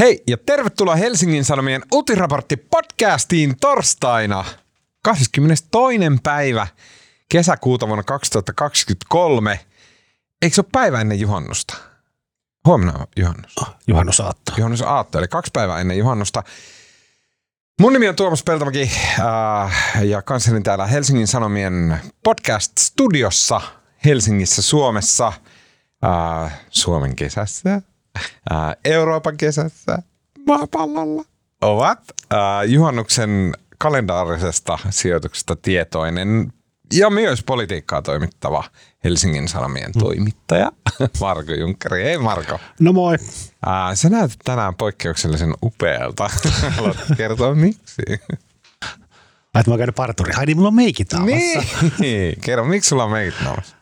Hei ja tervetuloa Helsingin Sanomien uutisraportti podcastiin torstaina 22. päivä kesäkuuta vuonna 2023. Eikö se ole päivä ennen juhannusta? Huomenna on juhannus. Oh, juhannusaatto. Juhannus aatto, eli kaksi päivää ennen juhannusta. Mun nimi on Tuomas Peltomäki äh, ja kanssani täällä Helsingin Sanomien podcast-studiossa Helsingissä, Suomessa, äh, Suomen kesässä, äh, Euroopan kesässä, maapallolla ovat äh, juhannuksen kalendaarisesta sijoituksesta tietoinen ja myös politiikkaa toimittava Helsingin Sanomien mm. toimittaja Marko Junkkari. Hei Marko. No moi. Ää, sä näytät tänään poikkeuksellisen upealta. Haluat kertoa miksi? Ai, että mä oon käynyt parturi. Ai niin, mulla on meikit naamassa. Niin, kerro, miksi sulla on meikit naamassa?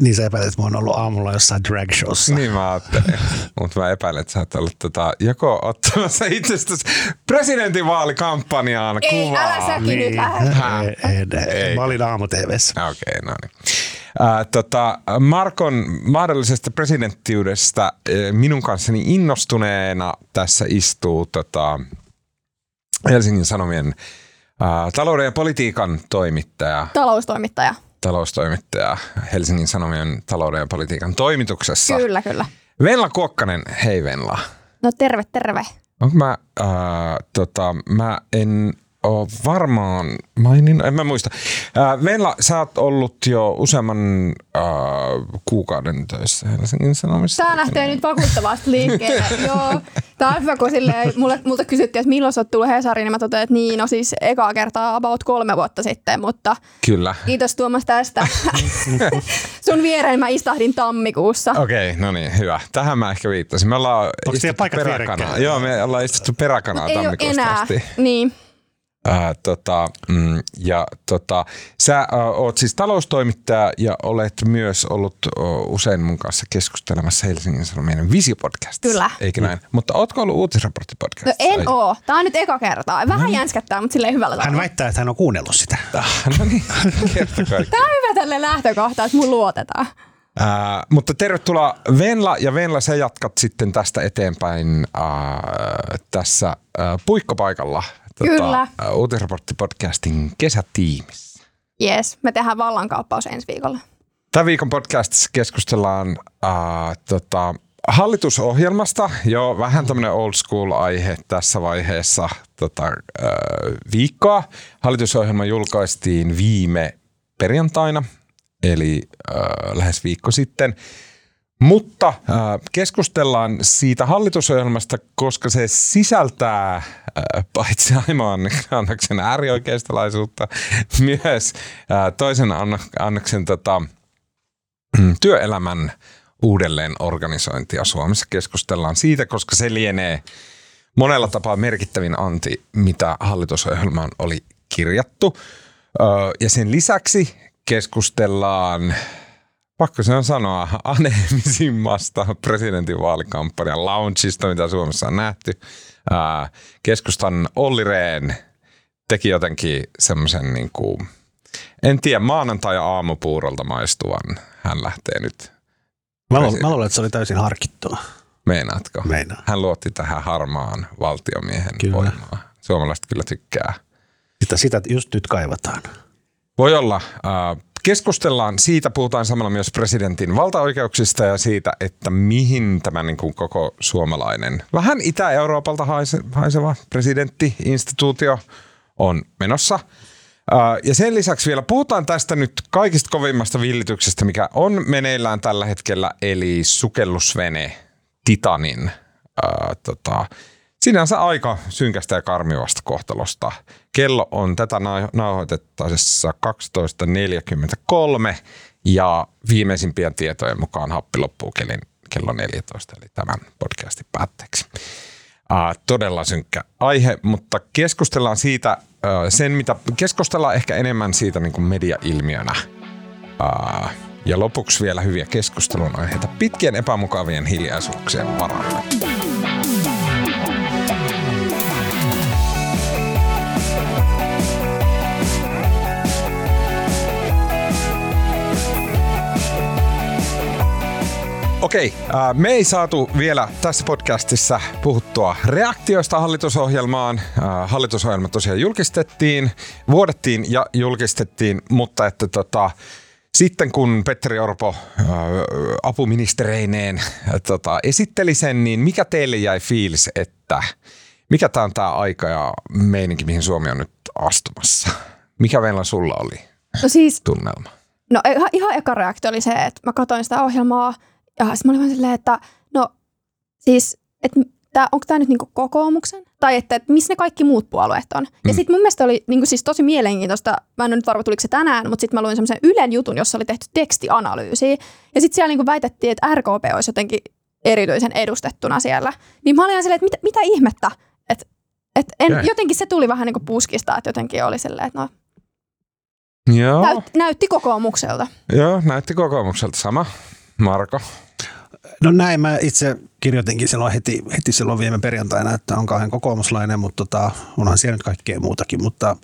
Niin sä epäilet, että mä oon ollut aamulla jossain drag showssa. Niin mä ajattelin. Mutta mä epäilen, että sä oot ollut tota, joko ottamassa itsestäsi presidentinvaalikampanjaan Ei, kuvaa. älä säkin Niin. nyt. Häh? Ei, ei, ei. Ei. Mä olin aamu TVssä. Okei, okay, no niin. Äh, tota, Markon mahdollisesta presidenttiudesta äh, minun kanssani innostuneena tässä istuu tota, Helsingin Sanomien äh, talouden ja politiikan toimittaja, Taloustoimittaja. Taloustoimittaja Helsingin Sanomien talouden ja politiikan toimituksessa. Kyllä, kyllä. Venla Kuokkanen, hei Venla. No terve, terve. Onko mä, äh, tota, mä en ole varmaan mainin, en mä muista. Äh, Venla, sä oot ollut jo useamman äh, kuukauden töissä Helsingin Sanomissa. Tää lähtee nyt vakuuttavasti liikkeelle. Joo. Tää on hyvä, kun silleen, mulle, multa kysyttiin, että milloin sä oot tullut Hesariin, niin mä totean, että niin, no siis ekaa kertaa about kolme vuotta sitten, mutta Kyllä. kiitos Tuomas tästä. Sun viereen mä istahdin tammikuussa. Okei, okay, no niin, hyvä. Tähän mä ehkä viittasin. Me ollaan teidän istuttu peräkanaa. Joo, me ollaan istuttu peräkanaa Ei ole tammikuusta enää. asti. Niin. Ää, tota, mm, ja tota, sä ä, oot siis taloustoimittaja ja olet myös ollut o, usein mun kanssa keskustelemassa Helsingin Sanomien visiopodcastissa. Kyllä. Eikä näin? Mutta ootko ollut No uutisraporttipodcastissa? en oo. Tää on nyt eka kertaa. Vähän jänskättää, mutta silleen hyvällä Hän tavalla. väittää, että hän on kuunnellut sitä. No niin. Tää on hyvä tälle lähtökohta, että mun luotetaan. Ää, mutta tervetuloa Venla ja Venla sä jatkat sitten tästä eteenpäin ää, tässä ää, puikkopaikalla. Kyllä. ää, Uutisraporttipodcastin kesätiimissä. Yes, me tehdään vallankaappaus ensi viikolla. Tämän viikon podcastissa keskustellaan ää, tota, hallitusohjelmasta. Jo vähän tämmöinen old school aihe tässä vaiheessa tota, ää, viikkoa. Hallitusohjelma julkaistiin viime perjantaina, eli ää, lähes viikko sitten. Mutta äh, keskustellaan siitä hallitusohjelmasta, koska se sisältää äh, paitsi aivan annoksen äärioikeistolaisuutta, myös äh, toisen anno, annoksen tota, mm, työelämän uudelleen organisointia Suomessa. Keskustellaan siitä, koska se lienee monella tapaa merkittävin anti, mitä hallitusohjelmaan oli kirjattu. Ja sen lisäksi keskustellaan, pakko se on sanoa, aneemisimmasta presidentinvaalikampanjan launchista, mitä Suomessa on nähty. Keskustan Olli Rehn teki jotenkin semmoisen niin kuin, en tiedä, maanantai aamupuurolta maistuvan. Hän lähtee nyt. Mä, lu- mä luulen, että se oli täysin harkittua. Meinaatko? Meinaan. Hän luotti tähän harmaan valtiomiehen Kyllä. voimaa. Suomalaiset kyllä tykkää. Sitä, sitä just nyt kaivataan. Voi olla. Äh, keskustellaan siitä, puhutaan samalla myös presidentin valtaoikeuksista ja siitä, että mihin tämä niin kuin koko suomalainen, vähän Itä-Euroopalta haise, haiseva presidentti-instituutio on menossa. Äh, Ja sen lisäksi vielä puhutaan tästä nyt kaikista kovimmasta villityksestä, mikä on meneillään tällä hetkellä, eli sukellusvene Titanin ää, tota, sinänsä aika synkästä ja karmivasta kohtalosta. Kello on tätä nau- nauhoitettaessa 12.43 ja viimeisimpien tietojen mukaan happi loppuu kello 14, eli tämän podcastin päätteeksi. Uh, todella synkkä aihe, mutta keskustellaan siitä, uh, sen mitä, keskustellaan ehkä enemmän siitä niin kuin mediailmiönä. Uh, ja lopuksi vielä hyviä keskustelun aiheita pitkien epämukavien hiljaisuuksien varalle. Okei, äh, me ei saatu vielä tässä podcastissa puhuttua reaktioista hallitusohjelmaan. Äh, hallitusohjelma tosiaan julkistettiin, vuodettiin ja julkistettiin, mutta että tota, sitten kun Petteri Orpo äh, apuministereineen äh, tota, esitteli sen, niin mikä teille jäi fiilis, että mikä tämä on tämä aika ja meininki, mihin Suomi on nyt astumassa? Mikä meillä sulla oli No siis, tunnelma? no ihan, ihan eka reaktio oli se, että mä katsoin sitä ohjelmaa ja sitten mä olin vaan silleen, että no siis, että tää, onko tämä nyt niinku kokoomuksen? Tai että, että missä ne kaikki muut puolueet on? Mm. Ja sitten mun mielestä oli niinku siis tosi mielenkiintoista, mä en ole nyt varma tuliko se tänään, mutta sitten mä luin semmoisen Ylen jutun, jossa oli tehty tekstianalyysiä. Ja sitten siellä niinku väitettiin, että RKP olisi jotenkin erityisen edustettuna siellä. Niin mä olin silleen, että mitä, mitä ihmettä? Että et en, jotenkin se tuli vähän niinku puskista, että jotenkin oli silleen, että no, Joo, näyt, näytti kokoomukselta. joo näytti kokoomukselta sama. Marko? No näin mä itse kirjoitinkin silloin heti, heti silloin viime perjantaina, että on kauhean kokoomuslainen, mutta tota, onhan siellä nyt kaikkea muutakin. Mutta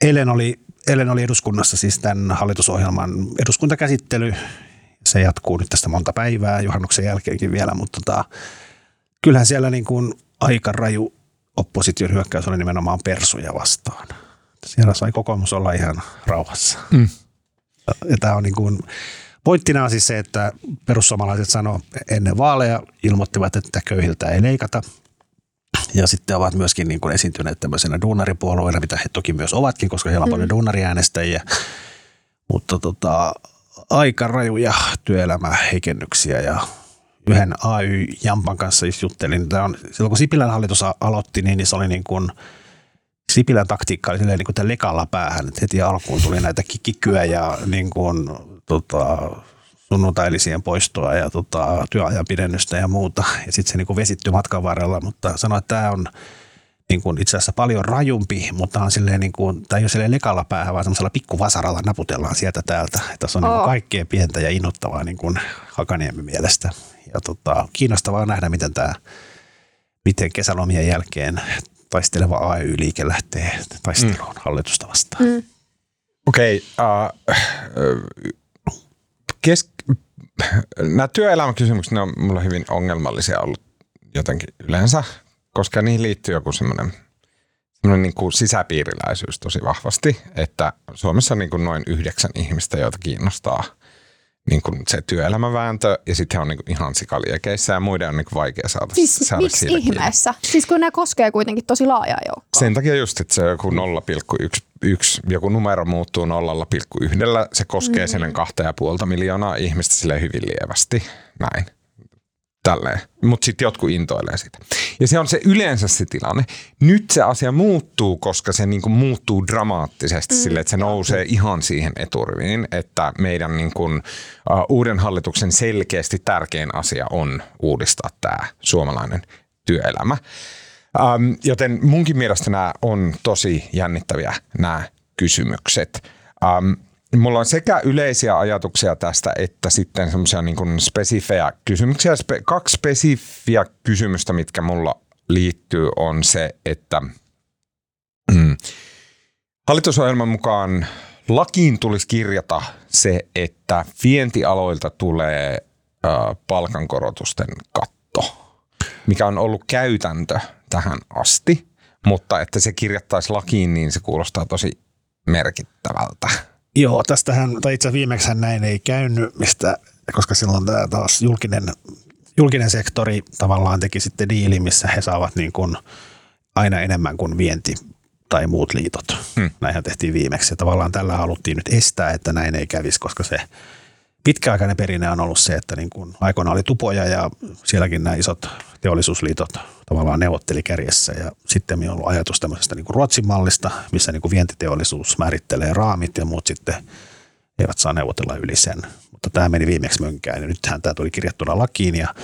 eilen oli, eilen oli eduskunnassa siis tämän hallitusohjelman eduskuntakäsittely. Se jatkuu nyt tästä monta päivää juhannuksen jälkeenkin vielä, mutta tota, kyllähän siellä niin kuin aika raju opposition hyökkäys oli nimenomaan persuja vastaan. Siellä sai kokoomus olla ihan rauhassa. Mm. Ja tämä on niin kuin, pointtina on siis se, että perussuomalaiset sanoi ennen vaaleja, ilmoittivat, että köyhiltä ei leikata. Ja sitten ovat myöskin niin kuin esiintyneet tämmöisenä duunaripuolueena, mitä he toki myös ovatkin, koska heillä on paljon duunariäänestäjiä. Mutta tota, aika rajuja työelämäheikennyksiä ja yhden AY-jampan kanssa siis juttelin. Tämä on, silloin kun Sipilän hallitus aloitti, niin se oli niin kuin, Sipilän taktiikka oli silleen niin kuin lekalla päähän, että heti alkuun tuli näitä kikyä ja niin kuin, tota, sunnuntailisien poistoa ja tota, työajan pidennystä ja muuta. Ja sitten se niin kuin vesittyi matkan varrella, mutta sanoi, että tämä on niin kuin itse asiassa paljon rajumpi, mutta on silleen niin kuin, tämä ei ole silleen lekalla päähän, vaan semmoisella pikkuvasaralla naputellaan sieltä täältä. Että tässä on niin Oo. kuin kaikkea pientä ja innoittavaa niin kuin Hakaniemen mielestä. Ja tota, kiinnostavaa nähdä, miten tämä miten kesälomien jälkeen taisteleva AY-liike lähtee taisteluun mm. hallitusta vastaan. Mm. Okei, okay, uh, kes- nämä työelämäkysymykset ne on mulla hyvin ongelmallisia ollut jotenkin yleensä, koska niihin liittyy joku semmoinen semmoinen niin kuin sisäpiiriläisyys tosi vahvasti, että Suomessa on niin kuin noin yhdeksän ihmistä, joita kiinnostaa niin kuin se työelämävääntö, ja sitten he on niin kuin ihan sikaliekeissä, ja muiden on niin kuin vaikea saada Siis saada miksi siitä kiinni. ihmeessä? Siis kun nämä koskee kuitenkin tosi laajaa joukkoa. Sen takia just, että se joku 0,1, joku numero muuttuu 0,1, se koskee mm. sen kahta ja puolta miljoonaa ihmistä sille hyvin lievästi. Näin. Tälleen. Mutta sitten jotkut intoilee sitä. Ja se on se yleensä se tilanne. Nyt se asia muuttuu, koska se niinku muuttuu dramaattisesti mm. sille, että se nousee ihan siihen eturiviin, että meidän niinku, uh, uuden hallituksen selkeästi tärkein asia on uudistaa tämä suomalainen työelämä. Um, joten munkin mielestä nämä on tosi jännittäviä nämä kysymykset. Um, mulla on sekä yleisiä ajatuksia tästä, että sitten semmoisia niin spesifejä kysymyksiä. Spe- kaksi spesifiä kysymystä, mitkä mulla liittyy, on se, että mm, hallitusohjelman mukaan lakiin tulisi kirjata se, että vientialoilta tulee ö, palkankorotusten katto mikä on ollut käytäntö tähän asti, mutta että se kirjattaisi lakiin, niin se kuulostaa tosi merkittävältä. Joo, tästähän, tai itse viimeksi näin ei käynyt, mistä, koska silloin tämä taas julkinen, julkinen sektori tavallaan teki sitten diili, missä he saavat niin kuin aina enemmän kuin vienti tai muut liitot. Hmm. Näinhän tehtiin viimeksi. Ja tavallaan tällä haluttiin nyt estää, että näin ei kävisi, koska se pitkäaikainen perinne on ollut se, että niin kuin aikoina oli tupoja ja sielläkin nämä isot teollisuusliitot tavallaan neuvotteli kärjessä ja sitten on ollut ajatus tämmöisestä niin Ruotsin mallista, missä niin vientiteollisuus määrittelee raamit ja muut sitten eivät saa neuvotella yli sen. Mutta tämä meni viimeksi mönkään ja nythän tämä tuli kirjattuna lakiin ja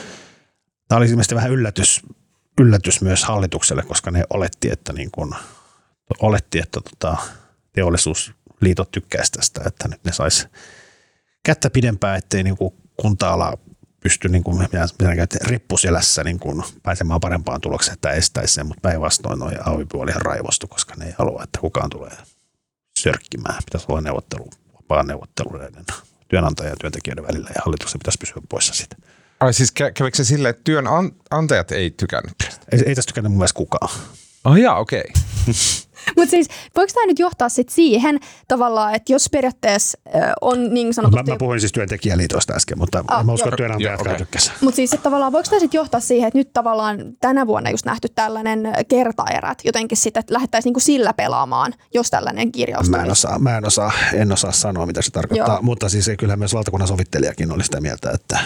tämä oli ilmeisesti vähän yllätys, yllätys myös hallitukselle, koska ne oletti, että, niin kuin, oletti, että tota, teollisuusliitot tykkäisi tästä, että nyt ne sais kättä pidempään, ettei niin kuin kunta-ala pysty niin kuin, rippuselässä niin kuin pääsemään parempaan tulokseen, että estäisi sen, mutta päinvastoin noin AY-puoli ihan raivostu, koska ne ei halua, että kukaan tulee sörkkimään. Pitäisi olla neuvottelu, vapaa neuvotteluiden työnantajan ja työntekijöiden välillä ja hallituksen pitäisi pysyä poissa siitä. Ai siis kä- kävikö se silleen, että työnantajat ei tykännyt? Ei, ei tästä tykännyt mun mielestä kukaan. Oh jaa, okei. Okay. Mutta siis voiko tämä nyt johtaa sit siihen tavallaan, että jos periaatteessa on niin Mä, sanotusti... mä puhuin siis työntekijäliitosta äsken, mutta Ah, mä uskon, että työnantajat okay. tykkäsivät. Mutta siis että tavallaan voiko tämä sitten johtaa siihen, että nyt tavallaan tänä vuonna just nähty tällainen kertaerät jotenkin sitten, että lähdettäisiin niinku sillä pelaamaan, jos tällainen kirjaus Mä en, osaa, mä en, osaa, en osaa sanoa, mitä se tarkoittaa, Joo. mutta siis kyllähän myös valtakunnan sovittelijakin oli sitä mieltä, että,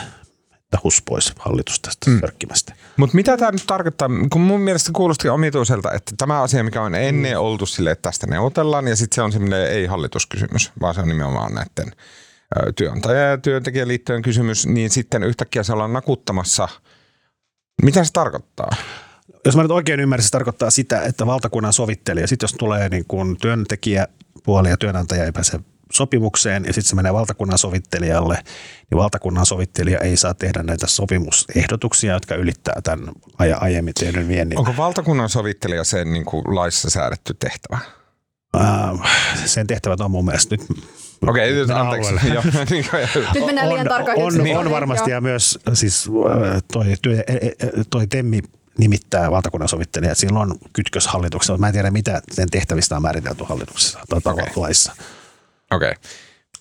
että hus pois hallitus tästä mm. sörkkimästä. Mutta mitä tämä nyt tarkoittaa, kun mun mielestä kuulosti omituiselta, että tämä asia, mikä on ennen oltu sille, että tästä neuvotellaan, ja sitten se on semmoinen ei-hallituskysymys, vaan se on nimenomaan näiden työnantaja- ja työntekijäliittojen kysymys, niin sitten yhtäkkiä se ollaan nakuttamassa. Mitä se tarkoittaa? Jos mä nyt oikein ymmärsin, se tarkoittaa sitä, että valtakunnan sovittelija, sitten jos tulee niin kuin työntekijäpuoli ja työnantaja ei pääse sopimukseen ja sitten se menee valtakunnan sovittelijalle, niin valtakunnan sovittelija ei saa tehdä näitä sopimusehdotuksia, jotka ylittää tämän aja- aiemmin tehdyn viennin. Onko valtakunnan sovittelija sen niin kuin laissa säädetty tehtävä? Äh, sen tehtävät on mun mielestä nyt Okei, nyt Mennään anteeksi. Joo, niin Nyt mennään liian tarkkaan on, on, yksityiskohtiin, on varmasti ja myös siis äh, toi, työ, e- e- toi Temmi nimittää valtakunnan sovittelija, että sillä on kytkös hallituksella. Mä en tiedä, mitä sen tehtävistä on määritelty hallituksessa tai okay. laissa. Okei.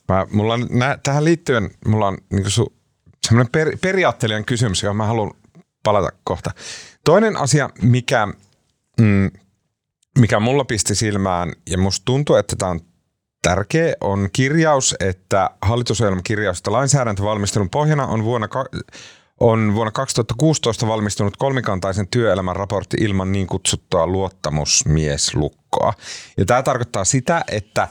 Okay. mulla on, nä, tähän liittyen mulla on niin su, semmoinen per, periaatteellinen kysymys, johon mä haluan palata kohta. Toinen asia, mikä, mm, mikä mulla pisti silmään, ja musta tuntuu, että tämä on tärkeä, on kirjaus, että hallitusohjelman kirjaus, että lainsäädäntövalmistelun pohjana on vuonna, on vuonna 2016 valmistunut kolmikantaisen työelämän raportti ilman niin kutsuttua luottamusmieslukkoa. Ja tämä tarkoittaa sitä, että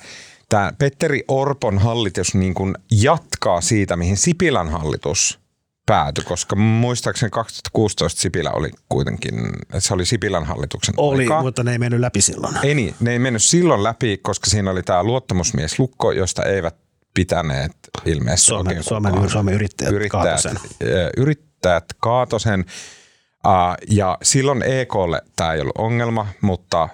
tämä Petteri Orpon hallitus niin kuin jatkaa siitä, mihin Sipilän hallitus päätyi, koska muistaakseni 2016 Sipilä oli kuitenkin, että se oli Sipilän hallituksen Oli, aikaa. mutta ne ei mennyt läpi silloin. Ei niin, ne ei mennyt silloin läpi, koska siinä oli tämä luottamusmieslukko, josta eivät pitäneet ilmeisesti Suomen, Suomen. Suomen yrittäjät, yrittäjät, Kaatosen. yrittäjät kaatosen. Ja silloin EKlle tämä ei ollut ongelma, mutta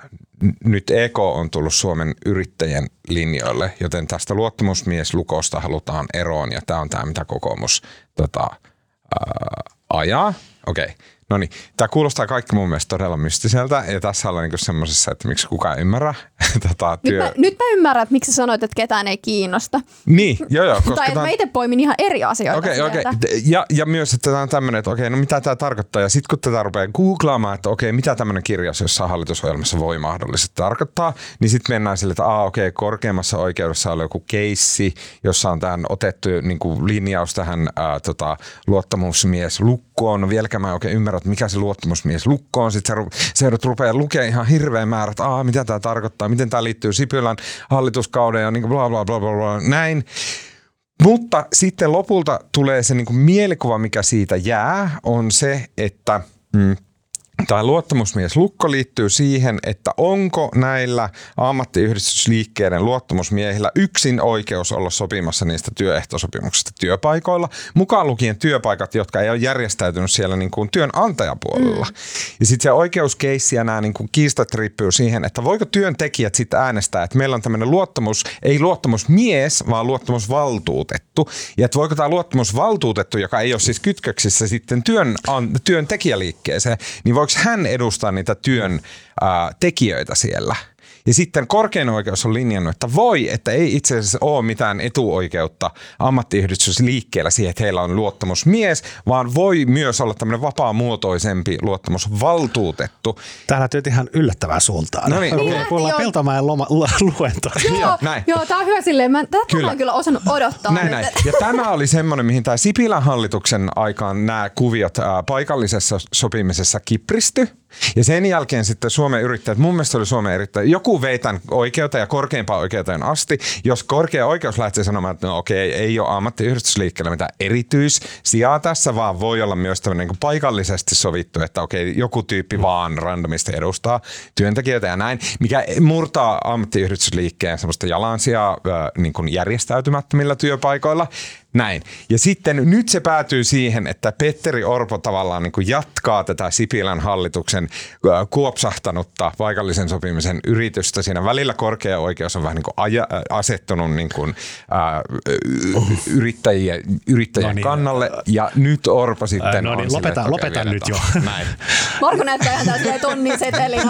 nyt EK on tullut Suomen yrittäjien linjoille, joten tästä luottamusmieslukosta halutaan eroon ja tämä on tämä, mitä kokoomus tota, uh, ajaa. Okei, okay. No niin. Tämä kuulostaa kaikki mun mielestä todella mystiseltä ja tässä ollaan niinku semmoisessa, että miksi kukaan ymmärrä tota, Nyt, työ... mä, nyt mä ymmärrän, että miksi sä sanoit, että ketään ei kiinnosta. Niin, joo joo. Koska tai että tää on- mä itse poimin ihan eri asioita Okei, okei. sieltä. Ja, ja myös, että tämä on tämmöinen, että okei, no mitä tämä tarkoittaa. Ja sitten kun tätä rupeaa googlaamaan, että okei, mitä tämmöinen kirjaus jossain hallitusohjelmassa voi mahdollisesti tarkoittaa, niin sitten mennään sille, että aa, okei, korkeimmassa oikeudessa oli joku keissi, jossa on tähän otettu niin kuin linjaus tähän ää, tota, luottamusmieslukkoon. No vieläkään mä en oikein ymmärrä, että mikä se luottamusmieslukko on. Sitten se, ru- se rupeaa lukemaan ihan hirveän määrä, että aa, mitä tämä tarkoittaa, miten tämä liittyy Sipilän hallituskauden ja niin bla bla bla bla bla, näin. Mutta sitten lopulta tulee se niin kuin mielikuva, mikä siitä jää, on se, että mm, tämä luottamusmieslukko liittyy siihen, että onko näillä ammattiyhdistysliikkeiden luottamusmiehillä yksin oikeus olla sopimassa niistä työehtosopimuksista työpaikoilla, mukaan lukien työpaikat, jotka ei ole järjestäytynyt siellä niin kuin työnantajapuolella. Mm. Ja sitten se oikeuskeissi ja nämä niin kuin kiistat riippuu siihen, että voiko työntekijät sitten äänestää, että meillä on tämmöinen luottamus, ei luottamusmies, vaan luottamusvaltuutettu. Ja että voiko tämä luottamusvaltuutettu, joka ei ole siis kytköksissä sitten työn, työntekijäliikkeeseen, niin voiko hän edustaa niitä työn ää, tekijöitä siellä? Ja sitten korkein oikeus on linjannut, että voi, että ei itse asiassa ole mitään etuoikeutta ammattiyhdistysliikkeellä siihen, että heillä on luottamusmies, vaan voi myös olla tämmöinen vapaamuotoisempi luottamusvaltuutettu. Tää lähtee nyt ihan yllättävään suuntaan. No niin, okei. Kuullaan- Kuullaan Joo. Peltomäen loma, lu, luento. Joo, näin. joo, tää on hyvä silleen. Mä, tätä Kyllä. en kyllä osannut odottaa. Näin, nyt. näin. Ja tämä oli semmoinen, mihin tämä Sipilän hallituksen aikaan nämä kuviot ää, paikallisessa sopimisessa kipristy. Ja sen jälkeen sitten Suomen yrittäjät, mun mielestä oli Suomen yrittäjät, joku vei tämän oikeuteen ja korkeimpaan oikeuteen asti. Jos korkea oikeus lähtee sanomaan, että no okei, ei ole ammattiyhdistysliikkeellä mitään erityissijaa tässä, vaan voi olla myös tämmöinen niin paikallisesti sovittu, että okei, joku tyyppi vaan randomisti edustaa työntekijöitä ja näin, mikä murtaa ammattiyhdistysliikkeen semmoista jalansijaa niin järjestäytymättömillä työpaikoilla, Näin. Ja sitten nyt se päätyy siihen, että Petteri Orpo tavallaan niin kuin jatkaa tätä Sipilän hallituksen kuopsahtanutta paikallisen sopimisen yritystä. Siinä välillä korkea oikeus on vähän niin kuin aja, asettunut niin kuin, äh, yrittäjien, yrittäjien no niin. kannalle. Ja nyt Orpo sitten no niin, on lopeta, sille, lopeta nyt jo. Näin. Marko näyttää ihan täysin tonnin setelin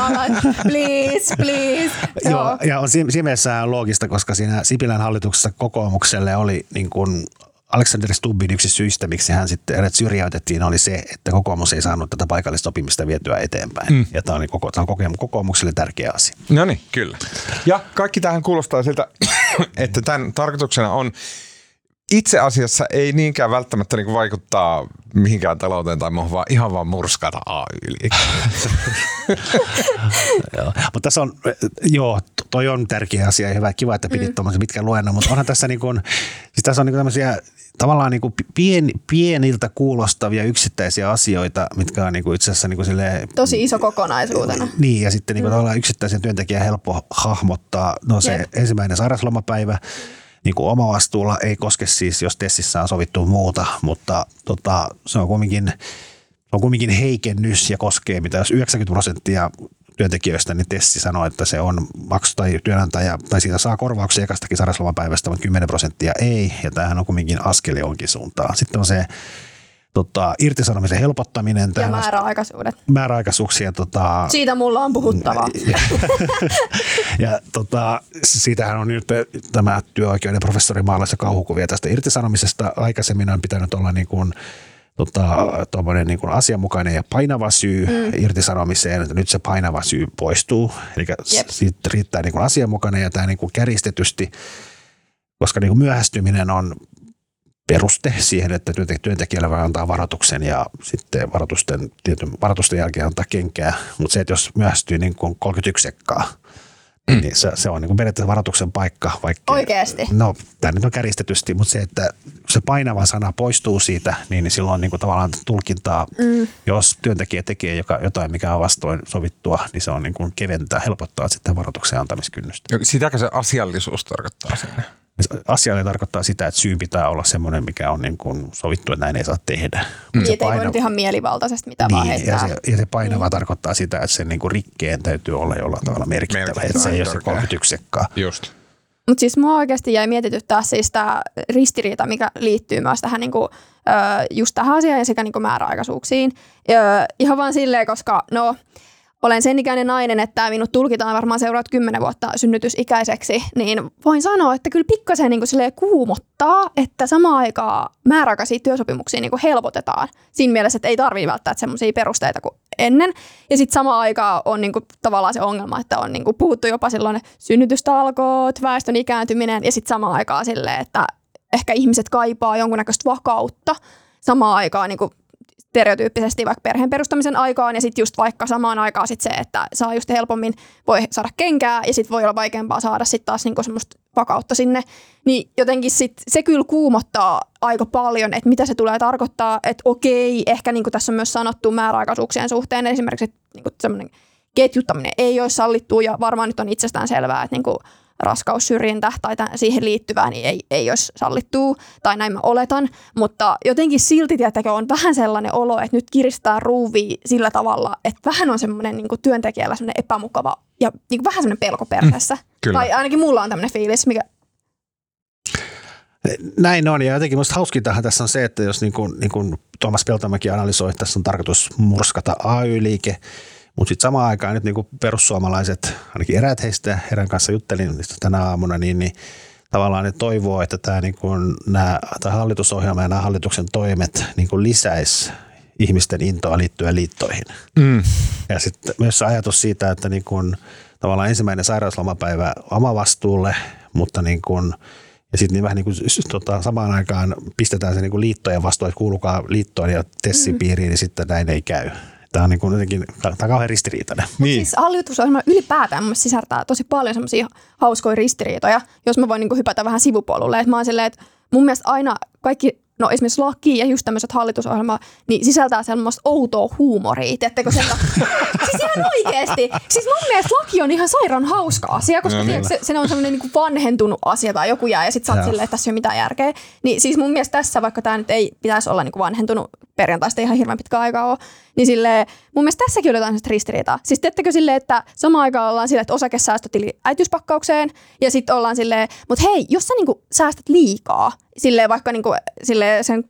please, please. Joo, ja on siinä mielessä loogista, koska siinä Sipilän hallituksessa kokoomukselle oli niin kuin Alexander Stubbin yksi syistä, miksi hän sitten syrjäytettiin, oli se, että kokoomus ei saanut tätä paikallista sopimista vietyä eteenpäin. Mm. Ja tämä on, koko, tämä on kokoomukselle tärkeä asia. No niin, kyllä. Ja kaikki tähän kuulostaa siltä, että tämän tarkoituksena on itse asiassa ei niinkään välttämättä niin vaikuttaa mihinkään talouteen tai muuhun, vaan ihan vaan murskata ay mutta tässä on, joo, toi on tärkeä asia ja hyvä, kiva, että pidit mm. tuommoisen pitkän luennon, mutta onhan tässä niin kuin, siis tässä on niin tämmöisiä tavallaan niin kuin pien, pieniltä kuulostavia yksittäisiä asioita, mitkä on niin kuin itse asiassa niin kuin silleen, Tosi iso kokonaisuutena. Niin, ja sitten niin kuin mm. tavallaan yksittäisen työntekijän helppo hahmottaa. No se Jep. ensimmäinen sairauslomapäivä, niin kuin omavastuulla ei koske siis, jos tessissä on sovittu muuta, mutta tota, se on kumminkin, on kumminkin heikennys ja koskee, mitä jos 90 prosenttia työntekijöistä, niin Tessi sanoo, että se on maksu tai työnantaja, tai siitä saa korvauksia ekastakin sairauslomapäivästä, mutta 10 prosenttia ei, ja tämähän on kumminkin askel jonkin suuntaan. Sitten on se tota, irtisanomisen helpottaminen. Ja määräaikaisuudet. Määräaikaisuuksia. Tota, Siitä mulla on puhuttavaa. ja, ja tota, siitähän on nyt tämä työoikeuden professori maalassa kauhukuvia tästä irtisanomisesta. Aikaisemmin on pitänyt olla niin kuin, tota, niin kuin asianmukainen ja painava syy mm. irtisanomiseen. Nyt se painava syy poistuu. Eli siitä riittää niin kuin asianmukainen ja tämä niin kuin käristetysti koska niin kuin myöhästyminen on peruste siihen, että työntekijälle voi antaa varoituksen ja sitten varoitusten, tietyn, varoitusten jälkeen antaa kenkää. Mutta se, että jos myöhästyy niin kuin 31 sekkaa, mm. niin se, se on niin kuin periaatteessa varoituksen paikka. Vaikka, Oikeasti? No, tämä nyt on käristetysti, mutta se, että se painava sana poistuu siitä, niin, niin silloin on niin kuin tavallaan tulkintaa. Mm. Jos työntekijä tekee joka, jotain, mikä on vastoin sovittua, niin se on niin kuin keventää, helpottaa sitten varoituksen antamiskynnystä. Sitäkö se asiallisuus tarkoittaa sinne? Asialle tarkoittaa sitä, että syy pitää olla semmoinen, mikä on niin kuin sovittu, että näin ei saa tehdä. Mm. Niin, painava, ei voi ihan mielivaltaisesti mitä niin, vaan heittää. Ja se, ja se painava mm. tarkoittaa sitä, että sen niin kuin rikkeen täytyy olla jollain tavalla merkittävä, merkittävä että se ei ole se 31 sekkaa. Just. Mutta siis mua oikeasti jäi mietityttää siis tämä ristiriita, mikä liittyy myös tähän niinku, just tähän asiaan ja sekä niinku määräaikaisuuksiin. Ihan vaan silleen, koska no olen sen ikäinen nainen, että minut tulkitaan varmaan seuraavat kymmenen vuotta synnytysikäiseksi, niin voin sanoa, että kyllä pikkasen niin kuin kuumottaa, että samaan aikaan määräaikaisia työsopimuksia niin kuin helpotetaan. Siinä mielessä, että ei tarvitse välttämättä semmoisia perusteita kuin ennen. Ja sitten samaan aikaan on niin kuin, tavallaan se ongelma, että on niin kuin, puhuttu jopa silloin synnytystalkoot, väestön ikääntyminen ja sitten samaan aikaan silleen, että ehkä ihmiset kaipaa jonkunnäköistä vakautta samaan aikaan niin kuin stereotyyppisesti vaikka perheen perustamisen aikaan ja sitten just vaikka samaan aikaan sit se, että saa just helpommin voi saada kenkää ja sitten voi olla vaikeampaa saada sitten taas niinku semmoista vakautta sinne, niin jotenkin sit se kyllä kuumottaa aika paljon, että mitä se tulee tarkoittaa, että okei, ehkä niin kuin tässä on myös sanottu määräaikaisuuksien suhteen esimerkiksi, että niin semmoinen ketjuttaminen ei ole sallittu ja varmaan nyt on itsestään selvää, että niin kuin raskaussyrjintä tai tämän, siihen liittyvää niin ei, ei olisi sallittua, tai näin mä oletan, mutta jotenkin silti tiettäkö on vähän sellainen olo, että nyt kiristää ruuvi sillä tavalla, että vähän on semmoinen niin työntekijällä semmoinen epämukava ja niin kuin vähän semmoinen pelko perheessä. Mm, tai ainakin mulla on tämmöinen fiilis, mikä näin on, ja jotenkin minusta hauskintahan tässä on se, että jos niin kuin, niin kuin Tuomas Peltomäki analysoi, että tässä on tarkoitus murskata AY-liike, mutta sitten samaan aikaan nyt niin perussuomalaiset, ainakin eräät heistä, herän kanssa juttelin tänä aamuna, niin, niin tavallaan ne toivoo, että tämä, niin kuin, nämä, tämä hallitusohjelma ja nämä hallituksen toimet niin kuin lisäisi ihmisten intoa liittyen liittoihin. Mm. Ja sitten myös ajatus siitä, että niin kuin, tavallaan ensimmäinen sairauslomapäivä omavastuulle, mutta niin kuin, ja sitten niin vähän niin kuin, tota, samaan aikaan pistetään se niin kuin liittojen vastuun, että kuulukaa liittoon ja tessipiiriin, niin sitten näin ei käy. Tämä on niin kuin jotenkin, tämä on kauhean ristiriitainen. Niin. Siis hallitusohjelma ylipäätään mun sisältää tosi paljon semmoisia hauskoja ristiriitoja, jos mä voin niin kuin hypätä vähän sivupolulle. Että mä oon silleen, että mun mielestä aina kaikki no esimerkiksi laki ja just tämmöiset hallitusohjelma, niin sisältää semmoista outoa huumoria, teettekö sen? siis ihan oikeesti. Siis mun mielestä laki on ihan sairaan hauska asia, koska No niin. se, se, on semmoinen niin vanhentunut asia tai joku jää ja sit sä oot silleen, että tässä ei ole mitään järkeä. Niin siis mun mielestä tässä, vaikka tämä nyt ei pitäisi olla niin vanhentunut perjantaista ihan hirveän pitkä aikaa ole, niin sille mun mielestä tässäkin oli jotain ristiriitaa. Siis teettekö silleen, että samaan aikaan ollaan silleen, että osakesäästötili äitiyspakkaukseen ja sitten ollaan silleen, mutta hei, jos sä niinku säästät liikaa, silleen vaikka niinku, silleen sen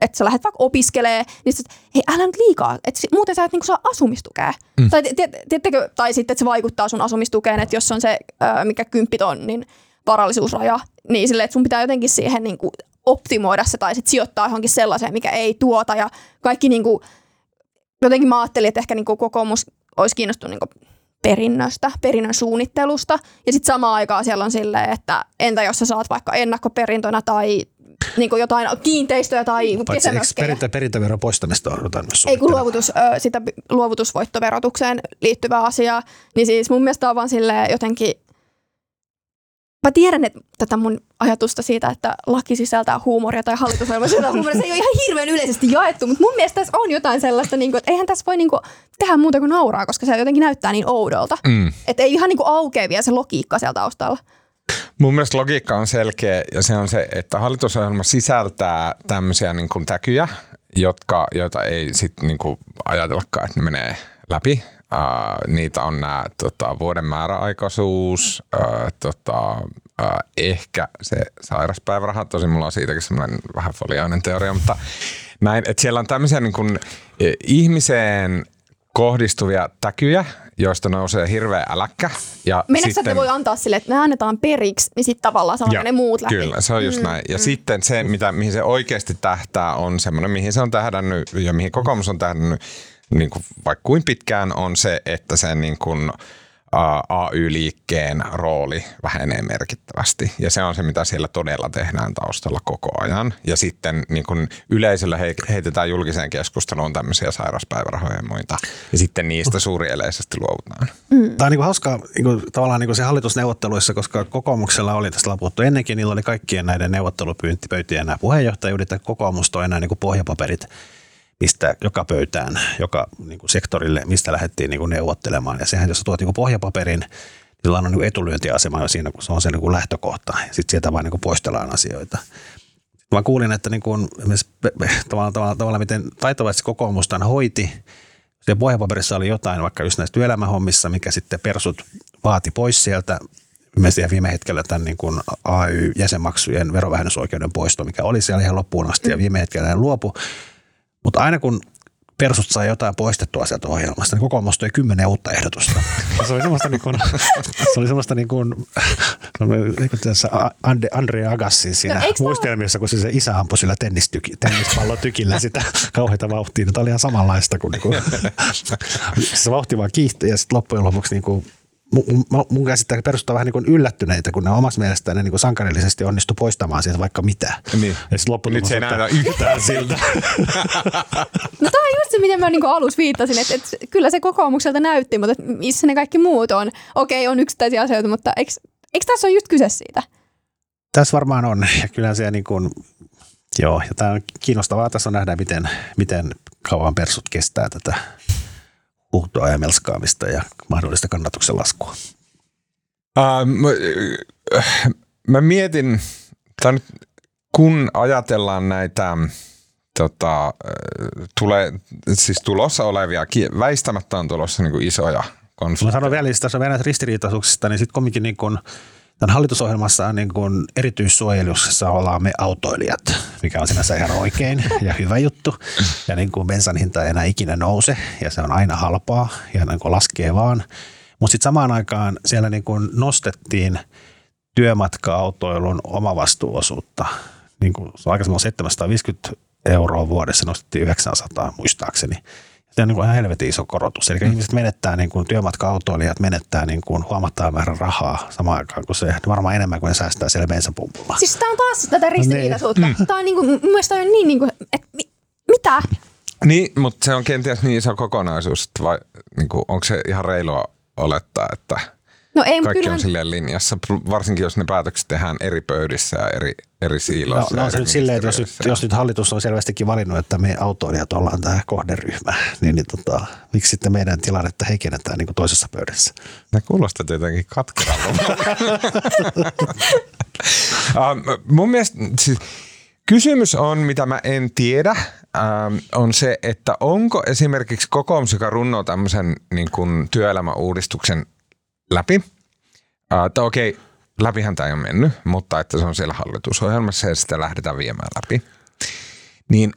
että sä lähdet vaikka opiskelee, niin sä, hei älä nyt liikaa, että muuten sä et niinku saa asumistukea. Mm. Tai, tiedättekö, tai sitten, että se vaikuttaa sun asumistukeen, että jos on se, mikä kymppitonnin varallisuusraja, niin sille, että sun pitää jotenkin siihen niinku optimoida se tai sitten sijoittaa johonkin sellaiseen, mikä ei tuota ja kaikki niinku, jotenkin mä ajattelin, että ehkä niinku kokoomus olisi kiinnostunut niinku perinnöstä, perinnön suunnittelusta. Ja sitten samaan aikaan siellä on silleen, että entä jos sä saat vaikka ennakkoperintönä tai niinku jotain kiinteistöjä tai kesämökkejä. perintö, perintöveron poistamista odotan myös Ei kun luovutus, sitä luovutusvoittoverotukseen liittyvä asia, niin siis mun mielestä on vaan silleen jotenkin, mä tiedän että tätä mun ajatusta siitä, että laki sisältää huumoria tai hallitusohjelma sisältää huumoria, se ei ole ihan hirveän yleisesti jaettu, mutta mun mielestä tässä on jotain sellaista, niin kuin, että eihän tässä voi niin kuin, tehdä muuta kuin nauraa, koska se jotenkin näyttää niin oudolta. Mm. Että ei ihan niin kuin aukea vielä se logiikka siellä taustalla. Mun mielestä logiikka on selkeä ja se on se, että hallitusohjelma sisältää tämmöisiä niin kuin täkyjä, jotka, joita ei sitten niin ajatellakaan, että ne menee läpi. Uh, niitä on nämä tota, vuoden määräaikaisuus, uh, tota, uh, ehkä se sairaspäiväraha, tosin mulla on siitäkin semmoinen vähän foliainen teoria, mutta näin, että siellä on tämmöisiä niin kuin, eh, ihmiseen kohdistuvia täkyjä, joista nousee hirveä äläkkä. Ja Meneekö sitten... voi antaa sille, että me annetaan periksi, niin sitten tavallaan saadaan ne muut läpi. Kyllä, se on just mm, näin. Ja mm. sitten se, mitä, mihin se oikeasti tähtää, on semmoinen, mihin se on tähdännyt ja mihin kokoomus on tähdännyt niin kuin vaikka kuin pitkään, on se, että sen niin kuin, AY-liikkeen rooli vähenee merkittävästi. Ja se on se, mitä siellä todella tehdään taustalla koko ajan. Ja sitten niin kuin yleisölle he, heitetään julkiseen keskusteluun tämmöisiä sairauspäivärahoja ja muita. Ja sitten niistä suurieleisesti luovutaan. Tämä on niin hauskaa niin kuin, tavallaan niin kuin se hallitusneuvotteluissa, koska kokoomuksella oli tästä puhuttu ennenkin, niillä oli kaikkien näiden neuvottelupöytien nämä puheenjohtajuudet ja kokoomus toi nämä niin pohjapaperit mistä joka pöytään, joka niin kuin sektorille, mistä lähdettiin niin kuin neuvottelemaan. Ja sehän, jos tuot niin pohjapaperin, sillä on niin etulyöntiasema jo siinä, kun se on se niin kuin lähtökohta. Sitten sieltä vaan niin poistellaan asioita. Mä kuulin, että niin kuin, tavallaan, tavallaan, tavallaan, miten taitavasti kokoomus tämän hoiti. Se pohjapaperissa oli jotain vaikka just näissä työelämähommissa, mikä sitten persut vaati pois sieltä. Mielestäni viime hetkellä tämän niin kuin AY-jäsenmaksujen verovähennysoikeuden poisto, mikä oli siellä ihan loppuun asti ja viime hetkellä ne luopu. Mutta aina kun persut sai jotain poistettua sieltä ohjelmasta, niin kokoomus toi kymmenen uutta ehdotusta. Se oli semmoista niin kuin, se oli semmoista niin kuin, niin kuin tässä Ande- Andre Agassin siinä No, no, eikö tää- muistelmissa, kun se, se isä ampui sillä tennistyki, tennispallotykillä sitä kauheita vauhtia. No, Tämä oli ihan samanlaista kuin, niin kuin se vauhti vaan kiihtyi ja sitten loppujen lopuksi niin kuin, mun, mun- mun käsittää perustaa vähän niin kuin yllättyneitä, kun ne omassa mielestään ne niin sankarillisesti onnistu poistamaan sieltä vaikka mitä. Niin. Ja loppujen Nyt se ei näytä yhtään siltä. No tämä on just se, miten mä niinku alussa viittasin, että, että kyllä se kokoomukselta näytti, mutta että missä ne kaikki muut on. Okei, on yksittäisiä asioita, mutta eikö, eikö tässä ole just kyse siitä? Tässä varmaan on. Ja kyllä se niin kuin, joo, ja tämä on kiinnostavaa tässä on nähdä, miten, miten kauan persut kestää tätä huhtoa ja melskaamista ja mahdollista kannatuksen laskua. Uh, mä, äh, mä mietin, tai nyt, kun ajatellaan näitä tota, äh, tule, siis tulossa olevia, väistämättä on tulossa niin kuin isoja Mä konflikteja. sanon vielä, jos tässä on vielä ristiriitaisuuksista, niin sitten kumminkin niin kuin, tämän hallitusohjelmassa on niin kuin erityissuojeluksessa ollaan me autoilijat, mikä on sinänsä ihan oikein ja hyvä juttu. Ja niin kuin bensan hinta ei enää ikinä nouse ja se on aina halpaa ja niin kuin laskee vaan. Mutta sitten samaan aikaan siellä niin kuin nostettiin työmatka-autoilun omavastuuosuutta. Niin kuin se on aikaisemmin 750 euroa vuodessa, nostettiin 900 muistaakseni. Se on niin kuin ihan helvetin iso korotus. Eli mm. ihmiset menettää, niin kuin työmatka-autoilijat menettää niin kuin huomattavan määrän rahaa samaan aikaan kuin se, varmaan enemmän kuin ne säästää siellä bensapumpulla. Siis tämä on taas tätä ristiriitaisuutta. Mm. Tämä on niinku, mun mielestä on niin, niinku, että mi, mitä? Niin, mutta se on kenties niin iso kokonaisuus, että vai, niin kuin, onko se ihan reilua olettaa, että No ei, kaikki kyllähän, on silleen linjassa, varsinkin jos ne päätökset tehdään eri pöydissä ja eri, eri No, siiloissa. no on se eri nyt silleen, että jos nyt, jos nyt hallitus on selvästikin valinnut, että me autoilijat ollaan tämä kohderyhmä, niin, niin tota, miksi sitten meidän tilannetta heikennetään niin kuin toisessa pöydässä? Ne kuulostat jotenkin katkeralta. um, mun mielestä siis, kysymys on, mitä mä en tiedä, um, on se, että onko esimerkiksi kokoomus, joka runnoo tämmöisen niin kuin työelämäuudistuksen läpi, uh, okei, läpihän tämä ei ole mennyt, mutta että se on siellä hallitusohjelmassa ja sitä lähdetään viemään läpi, niin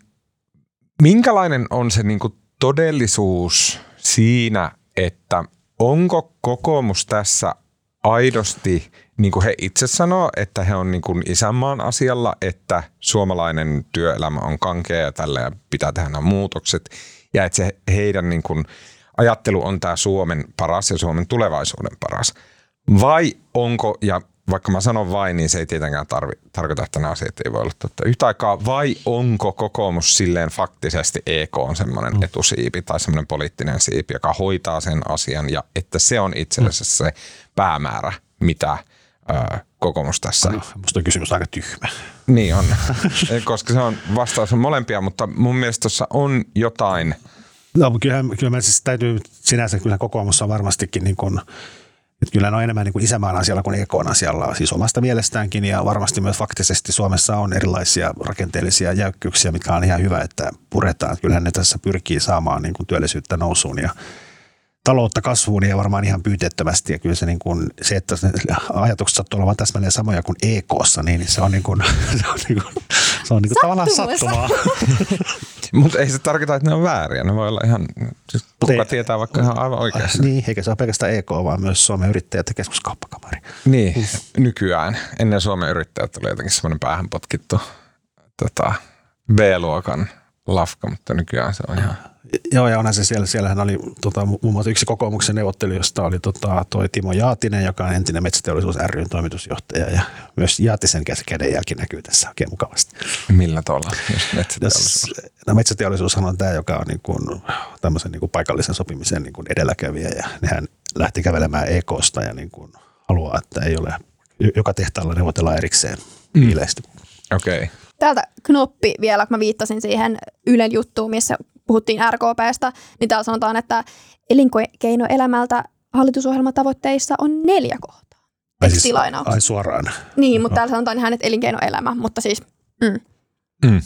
minkälainen on se niin kuin todellisuus siinä, että onko kokoomus tässä aidosti, niin kuin he itse sanoo, että he on niin kuin isänmaan asialla, että suomalainen työelämä on kankea ja tällä ja pitää tehdä nämä muutokset, ja että se heidän niin kuin ajattelu on tämä Suomen paras ja Suomen tulevaisuuden paras. Vai onko, ja vaikka mä sanon vain, niin se ei tietenkään tarvi, tarkoita, että nämä asiat ei voi olla totta yhtä aikaa. Vai onko kokoomus silleen faktisesti EK on semmoinen etusiipi tai semmoinen poliittinen siipi, joka hoitaa sen asian ja että se on itse asiassa se päämäärä, mitä ö, kokoomus tässä No, musta on kysymys aika tyhmä. niin on, koska se on vastaus on molempia, mutta mun mielestä tuossa on jotain, No, kyllä mä siis täytyy sinänsä, kyllä kokoomus on varmastikin niin kuin, että kyllä ne on enemmän niin kuin isämaan asialla kuin EKn asialla, siis omasta mielestäänkin ja varmasti myös faktisesti Suomessa on erilaisia rakenteellisia jäykkyyksiä, mitkä on ihan hyvä, että puretaan. Kyllähän ne tässä pyrkii saamaan niin kuin työllisyyttä nousuun ja taloutta kasvuun ja varmaan ihan pyyteettömästi. Ja kyllä se, niin kuin, se että ajatukset sattuu olemaan täsmälleen samoja kuin EKssa, niin se on, niin kuin, se on, niin kuin, se on niin kuin tavallaan sattumaa. mutta ei se tarkoita, että ne on vääriä. Ne voi olla ihan, siis kuka ei- tietää vaikka ihan aivan oikeassa. Niin, eikä se ole pelkästään EK, vaan myös Suomen yrittäjät ja keskuskauppakamari. Niin, nykyään. Ennen Suomen yrittäjät oli jotenkin semmoinen päähän potkittu tota, B-luokan lafka, mutta nykyään se on ihan... Joo, ja onhan se siellä, siellähän oli tota, mu- muun muassa yksi kokoomuksen neuvottelu, josta oli tota, toi Timo Jaatinen, joka on entinen metsäteollisuus ryn toimitusjohtaja, ja myös Jaatisen kädenjälki näkyy tässä oikein mukavasti. Millä tavalla? Jos, metsäteollisuus. no, metsäteollisuushan on tämä, joka on niin kuin, tämmöisen niin kuin paikallisen sopimisen niin kuin edelläkävijä, ja nehän lähti kävelemään EKsta ja niin kuin haluaa, että ei ole, joka tehtaalla neuvotellaan erikseen viileästi. Okei. Okay. täältä knoppi vielä, kun mä viittasin siihen Ylen juttuun, missä puhuttiin RKPstä, niin täällä sanotaan, että elinkeinoelämältä hallitusohjelmatavoitteissa on neljä kohtaa. Ai Tekstilainaus. ai suoraan. Niin, mutta täällä sanotaan ihan, että elinkeinoelämä, mutta siis mm. Mm.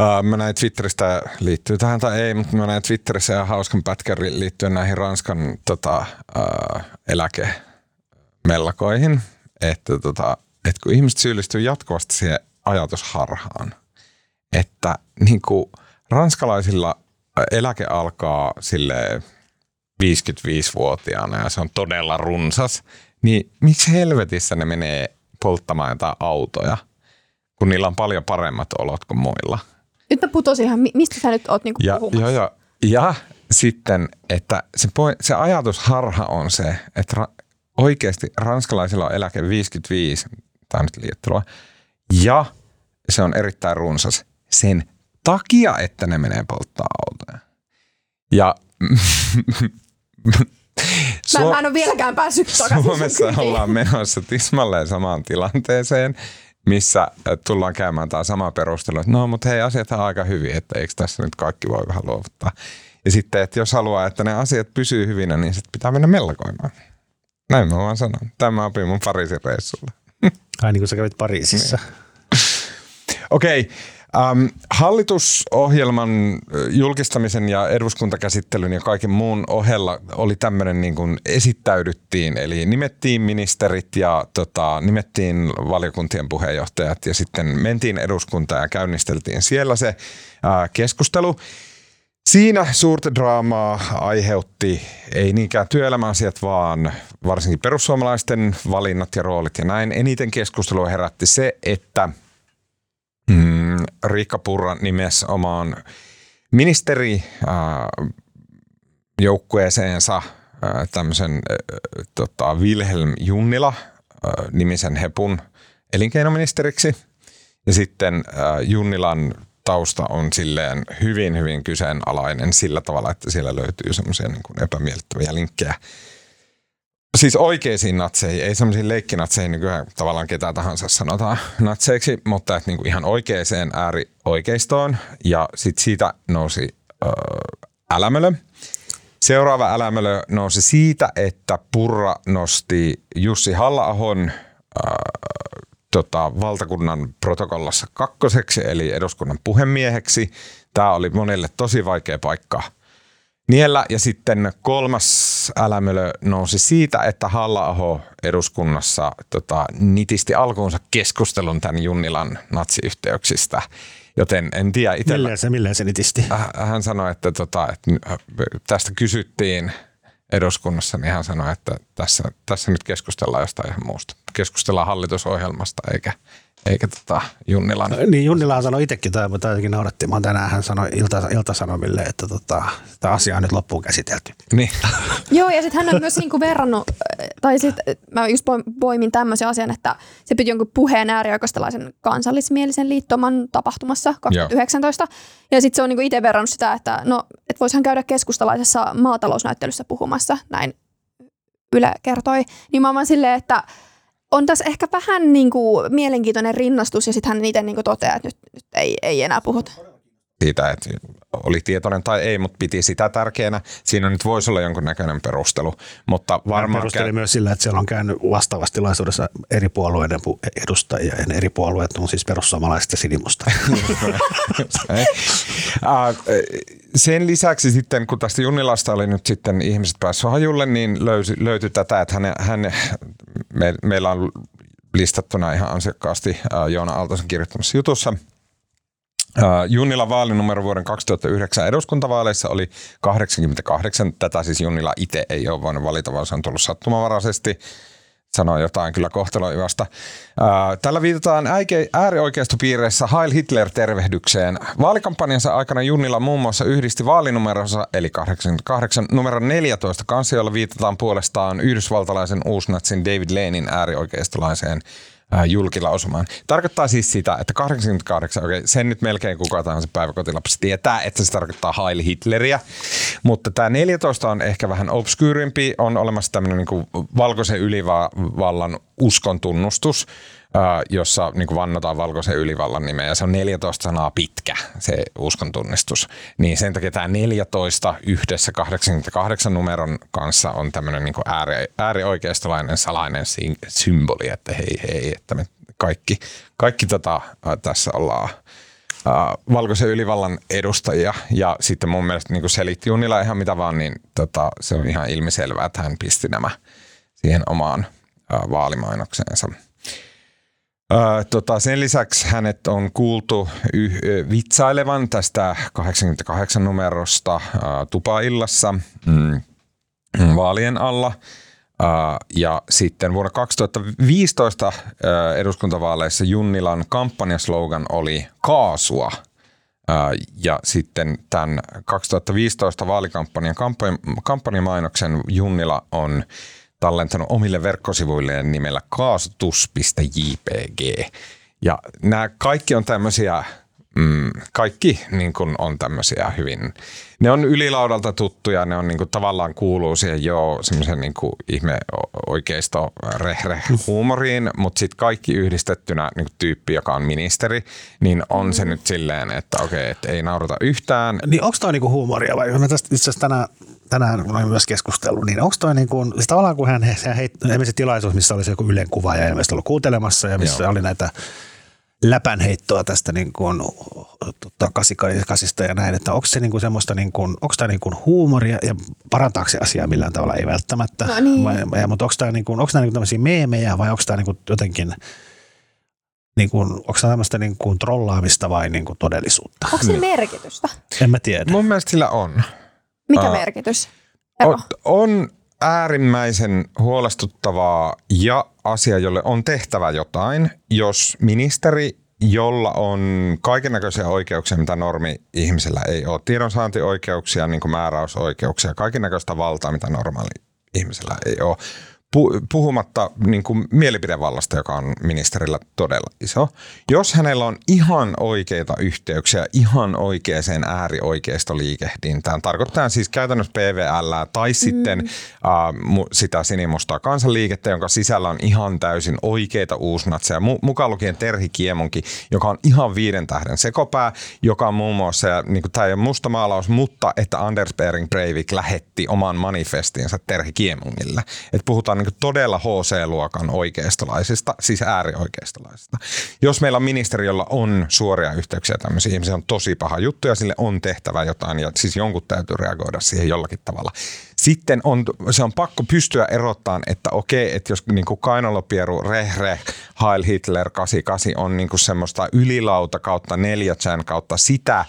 Uh, mä näin Twitteristä, liittyy tähän tai ei, mutta mä näin Twitterissä ihan hauskan pätkän liittyen näihin Ranskan tota, uh, eläkemellakoihin, että, tota, että kun ihmiset syyllistyy jatkuvasti siihen ajatusharhaan, että niin kuin ranskalaisilla eläke alkaa sille 55-vuotiaana ja se on todella runsas, niin miksi helvetissä ne menee polttamaan jotain autoja, kun niillä on paljon paremmat olot kuin muilla? nyt mä putosin ihan, mi- mistä sä nyt oot niinku Ja, puhumassa? ja, ja, ja sitten, että se, se ajatusharha on se, että ra- oikeasti ranskalaisilla on eläke 55, tämä on nyt liiottelua, ja se on erittäin runsas sen takia, että ne menee polttaa autoja. Ja Mä, mä en ole vieläkään päässyt takaisin. Suomessa ollaan menossa tismalleen samaan tilanteeseen, missä äh, tullaan käymään tämä sama perustelu, että no mutta hei asiat on aika hyvin, että eikö tässä nyt kaikki voi vähän luovuttaa. Ja sitten, että jos haluaa, että ne asiat pysyy hyvinä, niin sitten pitää mennä mellakoimaan. Näin mä vaan sanon. Tämä opin mun Pariisin reissulla. Ai niin kuin sä kävit Pariisissa. Okei. Ähm, hallitusohjelman julkistamisen ja eduskuntakäsittelyn ja kaiken muun ohella oli tämmöinen niin kuin esittäydyttiin, eli nimettiin ministerit ja tota, nimettiin valiokuntien puheenjohtajat ja sitten mentiin eduskuntaan ja käynnisteltiin siellä se äh, keskustelu. Siinä suurta draamaa aiheutti ei niinkään työelämäasiat, vaan varsinkin perussuomalaisten valinnat ja roolit ja näin. Eniten keskustelua herätti se, että mm, Riikka Purra nimesi omaan ministeri äh, joukkueeseensa äh, tämmöisen äh, tota, Wilhelm Junnila äh, nimisen hepun elinkeinoministeriksi. Ja sitten äh, Junnilan tausta on silleen hyvin, hyvin kyseenalainen sillä tavalla, että siellä löytyy semmoisia niin epämiellyttäviä linkkejä Siis oikeisiin natseihin, ei semmoisiin leikkinatseihin, nykyään tavallaan ketä tahansa sanotaan natseiksi, mutta että niinku ihan oikeeseen äärioikeistoon. Ja sitten siitä nousi ö, älämölö. Seuraava älämölö nousi siitä, että Purra nosti Jussi halla äh, tota, valtakunnan protokollassa kakkoseksi, eli eduskunnan puhemieheksi. Tämä oli monelle tosi vaikea paikka niellä. Ja sitten kolmas älämölö nousi siitä, että halla eduskunnassa tota, nitisti alkuunsa keskustelun tämän Junnilan natsiyhteyksistä. Joten en tiedä itsellä. Milleen se, milleen se nitisti? Hän sanoi, että, tota, että tästä kysyttiin eduskunnassa, niin hän sanoi, että tässä, tässä nyt keskustellaan jostain ihan muusta. Keskustellaan hallitusohjelmasta eikä, eikä tota Junnilan. Niin Junnila sanoi itsekin, tai jotenkin nauratti. Mä tänään hän sanoi ilta, iltasanomille, että tota, tämä asia on nyt loppuun käsitelty. Niin. Joo, ja sitten hän on myös niinku verrannut, tai sitten mä just poimin tämmöisen asian, että se piti jonkun puheen äärioikeistolaisen kansallismielisen liittoman tapahtumassa 2019. Joo. Ja sitten se on niinku itse verrannut sitä, että no, et voisihan käydä keskustalaisessa maatalousnäyttelyssä puhumassa, näin Yle kertoi. Niin mä oon silleen, että on tässä ehkä vähän niin kuin mielenkiintoinen rinnastus ja sitten hän itse niin toteaa, että nyt, nyt ei, ei enää puhuta. Siitä, että oli tietoinen tai ei, mutta piti sitä tärkeänä. Siinä nyt voisi olla jonkunnäköinen perustelu. Mutta varmaan perusteli käy... myös sillä, että siellä on käynyt vastaavasti tilaisuudessa eri puolueiden edustajia. Ja eri puolueet on siis perussuomalaiset ja sinimusta. Sen lisäksi sitten, kun tästä Junnilasta oli nyt sitten ihmiset päässyt hajulle, niin löysi, löytyi tätä, että hän, hän, me, meillä on listattuna ihan ansiokkaasti Joona Aaltosen kirjoittamassa jutussa – Junnila vaalinumero vuoden 2009 eduskuntavaaleissa oli 88. Tätä siis Junnila itse ei ole voinut valita, vaan se on tullut sattumavaraisesti. Sanoo jotain kyllä kohteloivasta. Tällä viitataan äärioikeistopiireissä Heil Hitler-tervehdykseen. Vaalikampanjansa aikana Junnila muun muassa yhdisti vaalinumeronsa, eli 88, numero 14 kanssa, jolla viitataan puolestaan yhdysvaltalaisen uusnatsin David Lenin äärioikeistolaiseen julkilausumaan. Tarkoittaa siis sitä, että 88, okei, okay, sen nyt melkein kuka tahansa päiväkotilapsi tietää, että se tarkoittaa Heil Hitleriä, mutta tämä 14 on ehkä vähän obskyyrimpi, on olemassa tämmöinen niin valkoisen ylivallan uskon tunnustus, jossa niin kuin vannotaan valkoisen ylivallan nimeä ja se on 14 sanaa pitkä se uskontunnistus. Niin sen takia tämä 14 yhdessä 88 numeron kanssa on tämmöinen niin ääri, äärioikeistolainen salainen symboli, että hei hei, että me kaikki, kaikki tota, tässä ollaan Uh, valkoisen ylivallan edustajia ja sitten mun mielestä niin selitti Junila ihan mitä vaan, niin tota, se on ihan ilmiselvää, että hän pisti nämä siihen omaan uh, vaalimainokseensa tota, sen lisäksi hänet on kuultu yh, vitsailevan tästä 88 numerosta ää, tupaillassa mm, vaalien alla. Ää, ja sitten vuonna 2015 ää, eduskuntavaaleissa Junnilan kampanjaslogan oli kaasua. Ää, ja sitten tämän 2015 vaalikampanjan kampanjamainoksen Junnila on tallentanut omille verkkosivuilleen nimellä kaasutus.jpg. Ja nämä kaikki on tämmöisiä, mm, kaikki niin kuin on tämmöisiä hyvin, ne on ylilaudalta tuttuja, ne on niin kuin tavallaan kuuluu siihen jo semmoisen niin ihme oikeisto rehre huumoriin, mutta sitten kaikki yhdistettynä niin kuin tyyppi, joka on ministeri, niin on se nyt silleen, että okei, että ei naurata yhtään. Niin onko toi niinku huumoria vai? Mä tästä itse asiassa tänään tänään olen myös keskustellut, niin onko toi niin kuin, siis tavallaan kun hän, hän heitti, se tilaisuus, missä oli se joku Ylen kuva ja ilmeisesti ollut kuuntelemassa ja missä Joo. oli näitä läpänheittoa tästä niin kuin, tota, kasikasista ja näin, että onko se niin kuin semmoista, niin kuin, onko tämä niin kuin huumoria ja parantaako se asiaa millään tavalla, ei välttämättä, no niin. vai, mutta onko tämä, niin kuin, onko tämä niin tämmöisiä meemejä vai onko tämä niin kuin jotenkin, niin kuin, onko tämä tämmöistä niin kuin trollaamista vai niin kuin todellisuutta? Onko se merkitystä? En mä tiedä. Mun mielestä sillä on. Mikä uh, merkitys? On, on äärimmäisen huolestuttavaa ja asia, jolle on tehtävä jotain, jos ministeri, jolla on kaiken näköisiä oikeuksia, mitä normi ihmisellä ei ole, tiedonsaantioikeuksia, niin kuin määräysoikeuksia, kaiken näköistä valtaa, mitä normaali ihmisellä ei ole, puhumatta niin kuin mielipidevallasta, joka on ministerillä todella iso. Jos hänellä on ihan oikeita yhteyksiä ihan oikeaan äärioikeistoliikehdintään, tarkoittaa siis käytännössä PVL tai sitten mm. uh, sitä sinimustaa kansanliikettä, jonka sisällä on ihan täysin oikeita uusnatseja, mukaan lukien Terhi Kiemonkin, joka on ihan viiden tähden sekopää, joka on muun muassa, ja, niin kuin, tämä ei ole musta maalaus, mutta että Anders Bering Breivik lähetti oman manifestinsa Terhi Kiemongille. Että puhutaan niin todella HC-luokan oikeistolaisista, siis äärioikeistolaisista. Jos meillä on ministeri, jolla on suoria yhteyksiä tämmöisiä ihmisiä, on tosi paha juttu ja sille on tehtävä jotain ja siis jonkun täytyy reagoida siihen jollakin tavalla. Sitten on, se on pakko pystyä erottamaan, että okei, että jos niin kuin Kainolopieru, Rehre, Heil Hitler 88 on niin kuin semmoista ylilauta kautta neljätsän kautta sitä,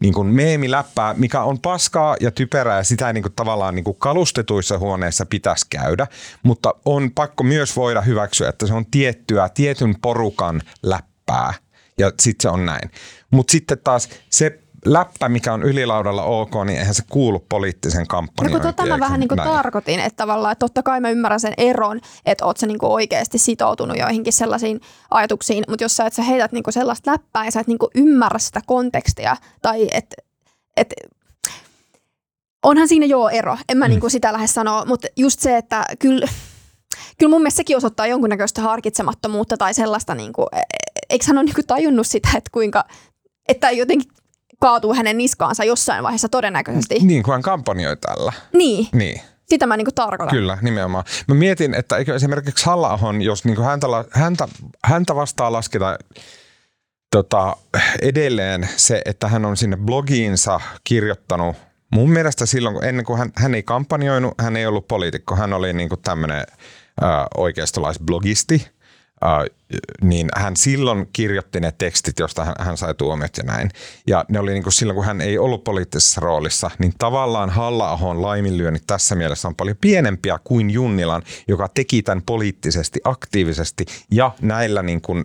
niin kuin meemiläppää, mikä on paskaa ja typerää ja sitä niin kuin tavallaan niin kuin kalustetuissa huoneissa pitäisi käydä, mutta on pakko myös voida hyväksyä, että se on tiettyä, tietyn porukan läppää ja sitten se on näin. Mutta sitten taas se läppä, mikä on ylilaudalla ok, niin eihän se kuulu poliittisen kampanjan. No kun tota mä vähän niin kuin tarkoitin, että tavallaan, että totta kai mä ymmärrän sen eron, että oot sä niin kuin oikeasti sitoutunut joihinkin sellaisiin ajatuksiin, mutta jos sä et sä heität niin kuin sellaista läppää ja sä et niin kuin ymmärrä sitä kontekstia, tai että et, onhan siinä joo ero, en mä mm. niin kuin sitä lähde sanoa, mutta just se, että kyllä, kyllä mun mielestä sekin osoittaa jonkunnäköistä harkitsemattomuutta tai sellaista, niin kuin, e, e, eikö hän ole niin kuin tajunnut sitä, että kuinka, että jotenkin kaatuu hänen niskaansa jossain vaiheessa todennäköisesti. Niin, kun hän kampanjoi tällä. Niin. Niin. Sitä mä niinku tarkoitan. Kyllä, nimenomaan. Mä mietin, että eikö esimerkiksi halla jos niinku häntä, häntä, häntä vastaan lasketa tota, edelleen se, että hän on sinne blogiinsa kirjoittanut Mun mielestä silloin, kun ennen kuin hän, hän ei kampanjoinut, hän ei ollut poliitikko, hän oli niin tämmöinen oikeistolaisblogisti – Uh, niin hän silloin kirjoitti ne tekstit, josta hän, hän sai tuomiot ja näin. Ja ne oli niin kuin silloin, kun hän ei ollut poliittisessa roolissa, niin tavallaan halla laiminlyönnit tässä mielessä on paljon pienempiä kuin Junnilan, joka teki tämän poliittisesti aktiivisesti ja näillä niin kuin,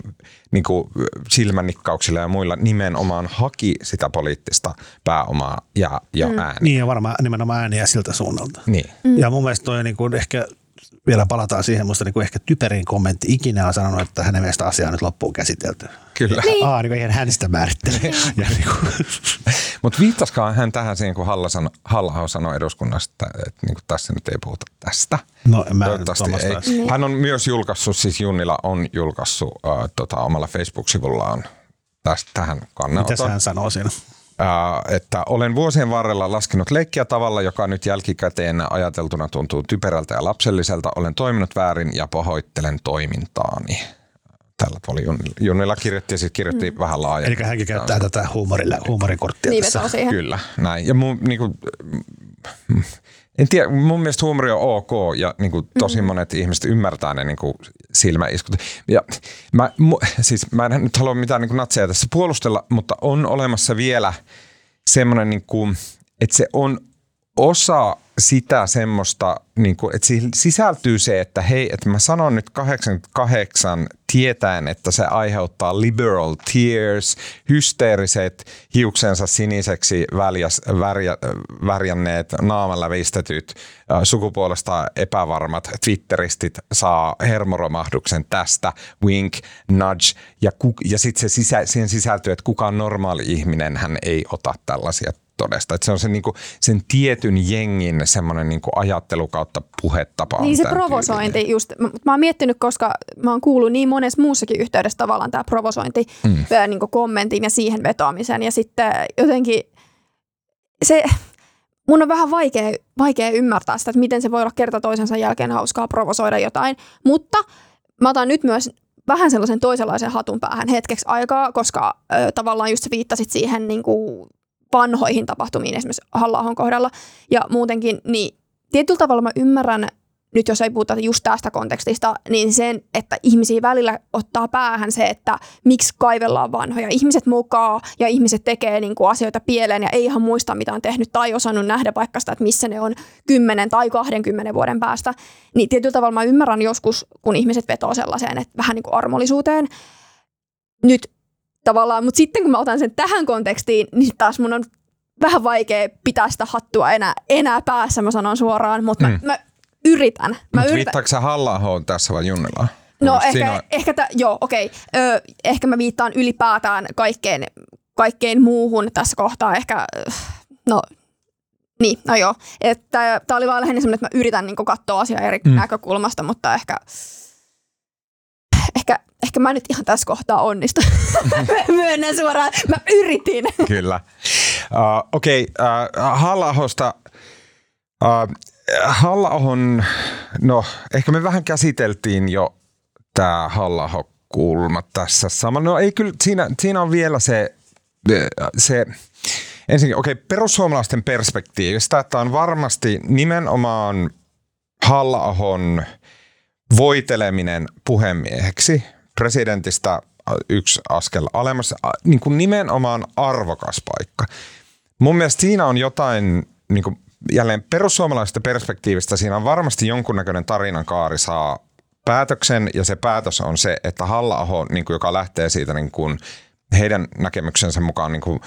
niin kuin silmännikkauksilla ja muilla nimenomaan haki sitä poliittista pääomaa ja, ja mm. ääniä. Niin ja varmaan nimenomaan ääniä siltä suunnalta. Niin. Mm. Ja mun mielestä toi niin kuin ehkä vielä palataan siihen, musta niin kuin ehkä typerin kommentti ikinä on sanonut, että hänen mielestä asia on nyt loppuun käsitelty. Kyllä. Niin. Aa, niin kuin hän sitä määrittele. niin Mutta viittaskaan hän tähän siihen, kun Halla, sano, Halla sanoi eduskunnasta, että niin kuin tässä nyt ei puhuta tästä. No, mä ei. Niin. Hän on myös julkaissut, siis Junnila on julkaissut uh, tota, omalla Facebook-sivullaan tästä, tähän kannanoton. Mitä hän sanoo siinä? Että olen vuosien varrella laskenut leikkiä tavalla, joka nyt jälkikäteen ajateltuna tuntuu typerältä ja lapselliselta. Olen toiminut väärin ja pahoittelen toimintaani. Tällä oli Junnilla kirjoitti ja sitten kirjoitti mm. vähän laajemmin. Eli hänkin käyttää tätä huumorilla, huumorikorttia niin, tässä. Kyllä, näin. Ja mun, niin kuin, en tiedä, mun mielestä huumori on ok ja niin kuin, tosi mm-hmm. monet ihmiset ymmärtää ne niin kuin, silmäiskut. Ja mä, mu, siis, mä en nyt halua mitään niin kuin, natseja tässä puolustella, mutta on olemassa vielä semmoinen, niin kuin, että se on osa sitä semmoista, niin kuin, että siihen sisältyy se, että hei, että mä sanon nyt 88 tietäen, että se aiheuttaa liberal tears, hysteeriset, hiuksensa siniseksi väljäs, värjä, värjänneet, naamalla vistetyt, sukupuolesta epävarmat twitteristit saa hermoromahduksen tästä, wink, nudge, ja, ja sitten se sisä, siihen sisältyy, että kukaan normaali ihminen hän ei ota tällaisia todesta. Että se on se, niin kuin, sen tietyn jengin semmoinen niin ajattelu kautta puhetapa. Niin se provosointi tyylinen. just. Mä, mä oon miettinyt, koska mä oon kuullut niin monessa muussakin yhteydessä tavallaan tämä provosointi mm. niin kommentin ja siihen vetoamisen. Ja sitten jotenkin se, mun on vähän vaikea, vaikea ymmärtää sitä, että miten se voi olla kerta toisensa jälkeen hauskaa provosoida jotain. Mutta mä otan nyt myös vähän sellaisen toisenlaisen hatun päähän hetkeksi aikaa, koska ö, tavallaan just viittasit siihen niin kuin vanhoihin tapahtumiin esimerkiksi halla kohdalla ja muutenkin, niin tietyllä tavalla mä ymmärrän, nyt jos ei puhuta just tästä kontekstista, niin sen, että ihmisiä välillä ottaa päähän se, että miksi kaivellaan vanhoja. Ihmiset mukaan ja ihmiset tekee niin kuin asioita pieleen ja ei ihan muista, mitä on tehnyt tai osannut nähdä vaikka sitä, että missä ne on 10 tai 20 vuoden päästä. Niin tietyllä tavalla mä ymmärrän joskus, kun ihmiset vetoo sellaiseen, että vähän niin kuin armollisuuteen. Nyt tavallaan, mutta sitten kun mä otan sen tähän kontekstiin, niin taas mun on vähän vaikea pitää sitä hattua enää, enää päässä, mä sanon suoraan, mutta mm. mä, mä yritän. Mä Mutta yritän. sä halla tässä vai Junnilaa? No ehkä, on- ehkä tä, joo, okei. Ö, ehkä mä viittaan ylipäätään kaikkeen, kaikkeen muuhun tässä kohtaa. Ehkä, no niin, no joo. Tää oli vaan lähinnä semmoinen, että mä yritän niin katsoa asiaa eri mm. näkökulmasta, mutta ehkä, ehkä, ehkä mä nyt ihan tässä kohtaa onnistun. Myönnän suoraan, mä yritin. Kyllä. Uh, Okei, okay, uh, halla uh, halla no ehkä me vähän käsiteltiin jo tämä halla kulma tässä sama. No ei kyllä, siinä, siinä on vielä se, se ensinnäkin, okei, okay, perussuomalaisten perspektiivistä, että on varmasti nimenomaan halla voiteleminen puhemieheksi presidentistä yksi askel alemmas, niin kuin nimenomaan arvokas paikka. Mun mielestä siinä on jotain, niin kuin jälleen perussuomalaisesta perspektiivistä, siinä on varmasti jonkunnäköinen tarinan kaari saa päätöksen ja se päätös on se, että halla niin kuin, joka lähtee siitä niin kuin, heidän näkemyksensä mukaan niin kuin,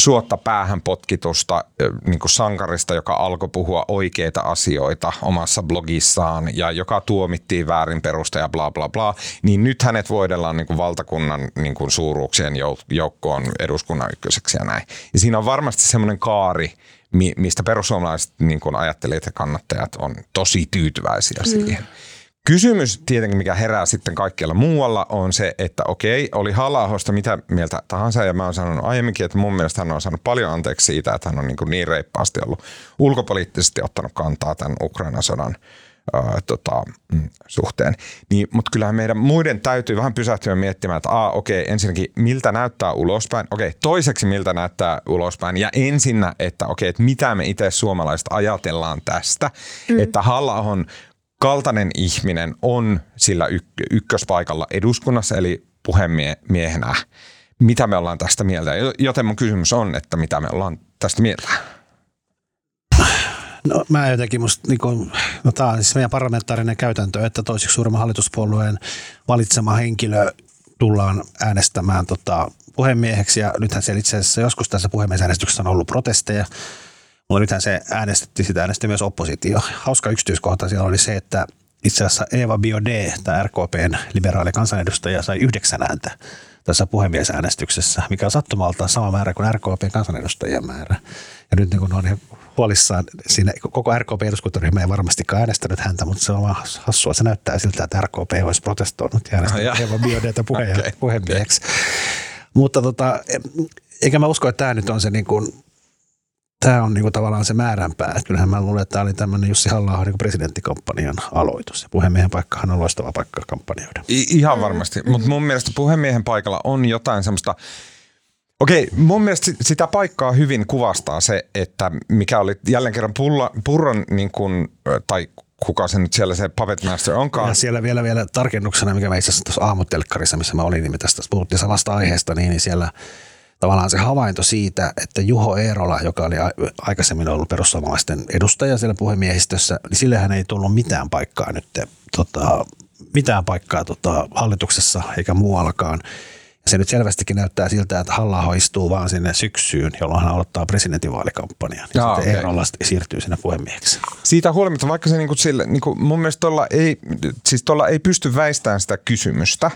suotta päähän potkitusta niin kuin sankarista, joka alkoi puhua oikeita asioita omassa blogissaan ja joka tuomittiin väärin perusta ja bla bla bla, niin nyt hänet voidellaan niin kuin valtakunnan niin kuin suuruuksien jouk- joukkoon eduskunnan ykköseksi ja näin. Ja siinä on varmasti semmoinen kaari, mi- mistä perussuomalaiset niin kuin ja kannattajat on tosi tyytyväisiä siihen. Kysymys tietenkin, mikä herää sitten kaikkialla muualla, on se, että okei, oli halla mitä mieltä tahansa, ja mä oon sanonut aiemminkin, että mun mielestä hän on saanut paljon anteeksi siitä, että hän on niin, kuin niin reippaasti ollut ulkopoliittisesti ottanut kantaa tämän Ukrainan sodan ää, tota, mm, suhteen. Niin, mutta kyllähän meidän muiden täytyy vähän pysähtyä miettimään, että aa, okei, ensinnäkin miltä näyttää ulospäin, okei, toiseksi miltä näyttää ulospäin, ja ensinnä, että okei, että mitä me itse suomalaiset ajatellaan tästä, mm. että halla kaltainen ihminen on sillä yk- ykköspaikalla eduskunnassa, eli puhemiehenä. Mitä me ollaan tästä mieltä? Joten mun kysymys on, että mitä me ollaan tästä mieltä? No mä jotenkin musta, niin kuin, no tää on siis meidän parlamentaarinen käytäntö, että toiseksi suurimman hallituspuolueen valitsema henkilö tullaan äänestämään tota, puhemieheksi ja nythän siellä itse asiassa joskus tässä puhemiesäänestyksessä on ollut protesteja, mutta nythän se äänestettiin, sitä äänesti myös oppositio. Hauska yksityiskohta siellä oli se, että itse asiassa Eva Biaudet, tämä RKPn liberaali kansanedustaja, sai yhdeksän ääntä tässä puhemiesäänestyksessä, mikä on sattumalta sama määrä kuin RKPn kansanedustajien määrä. Ja nyt niin kun on huolissaan, siinä koko RKP-eduskuntaryhmä ei varmastikaan äänestänyt häntä, mutta se on vaan hassua. Se näyttää siltä, että RKP olisi protestoinut ja äänestänyt Ah, Eva Biaudetta puheen, okay. puhemieheksi. Mutta tota, eikä mä usko, että tämä nyt on se niin kuin, tämä on niinku tavallaan se määränpää. Että Kyllähän mä luulen, että tämä oli tämmöinen Jussi halla niin presidenttikampanjan aloitus. Ja puhemiehen paikkahan on loistava paikka kampanjoida. I- ihan varmasti, mutta mun mielestä puhemiehen paikalla on jotain semmoista, Okei, mun mielestä si- sitä paikkaa hyvin kuvastaa se, että mikä oli jälleen kerran pulla, Purron, niin kuin, tai kuka se nyt siellä se Puppet Master onkaan. Ja siellä vielä, vielä tarkennuksena, mikä mä itse asiassa tuossa aamutelkkarissa, missä mä olin, niin me tästä puhuttiin samasta aiheesta, niin, niin siellä tavallaan se havainto siitä, että Juho Eerola, joka oli aikaisemmin ollut perussuomalaisten edustaja siellä puhemiehistössä, niin sillehän ei tullut mitään paikkaa nyt, tota, mitään paikkaa tota, hallituksessa eikä muuallakaan. Ja se nyt selvästikin näyttää siltä, että halla istuu vaan sinne syksyyn, jolloin hän aloittaa presidentinvaalikampanjan. Ja Jaa, sitten. Eerola siirtyy sinne puhemieheksi. Siitä huolimatta, vaikka se niinku sille, niinku mun mielestä tuolla ei, siis tuolla ei pysty väistämään sitä kysymystä,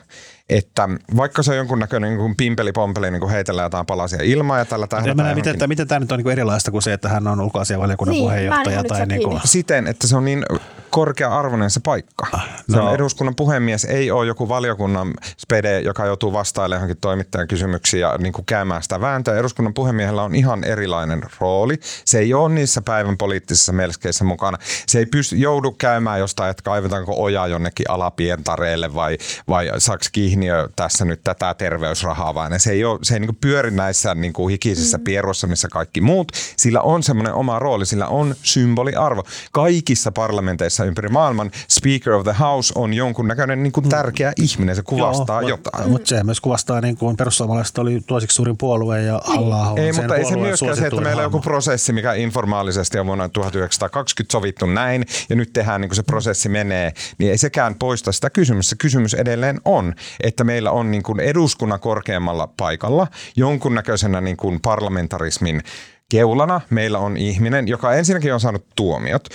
että vaikka se on jonkunnäköinen niin pimpeli-pompeli, niin heitellään jotain palasia ilmaa ja tällä tähdätään mä näen, johonkin- miten, miten tämä nyt on niin erilaista kuin se, että hän on ulkoasianvaliokunnan Niin, puheenjohtaja. Tai niin kuin, siten, että se on niin korkea-arvoinen se paikka. Se on no. eduskunnan puhemies, ei ole joku valiokunnan spede, joka joutuu vastailemaan johonkin toimittajan kysymyksiin ja niin kuin käymään sitä vääntöä. Eduskunnan puhemiehellä on ihan erilainen rooli. Se ei ole niissä päivän poliittisissa melskeissä mukana. Se ei pysty, joudu käymään jostain, että kaivetaanko oja jonnekin alapientareelle vai, vai saaks Kihniö tässä nyt tätä terveysrahaa, vaan se ei, ole, se ei niin kuin pyöri näissä niin kuin hikisissä mm. pierroissa, missä kaikki muut. Sillä on semmoinen oma rooli, sillä on symboliarvo. Kaikissa parlamenteissa ympäri maailman Speaker of the House on jonkunnäköinen niin kuin tärkeä ihminen, se kuvastaa Joo, jotain. Mutta se myös kuvastaa, niin kuin perussuomalaiset oli toiseksi suurin puolue ja halla Ei, mutta ei se myöskään se, että meillä on joku prosessi, mikä informaalisesti on vuonna 1920 sovittu näin, ja nyt tehdään niin kuin se prosessi menee, niin ei sekään poista sitä kysymystä. Se kysymys edelleen on, että meillä on niin kuin eduskunnan korkeammalla paikalla jonkunnäköisenä niin kuin parlamentarismin keulana meillä on ihminen, joka ensinnäkin on saanut tuomiot.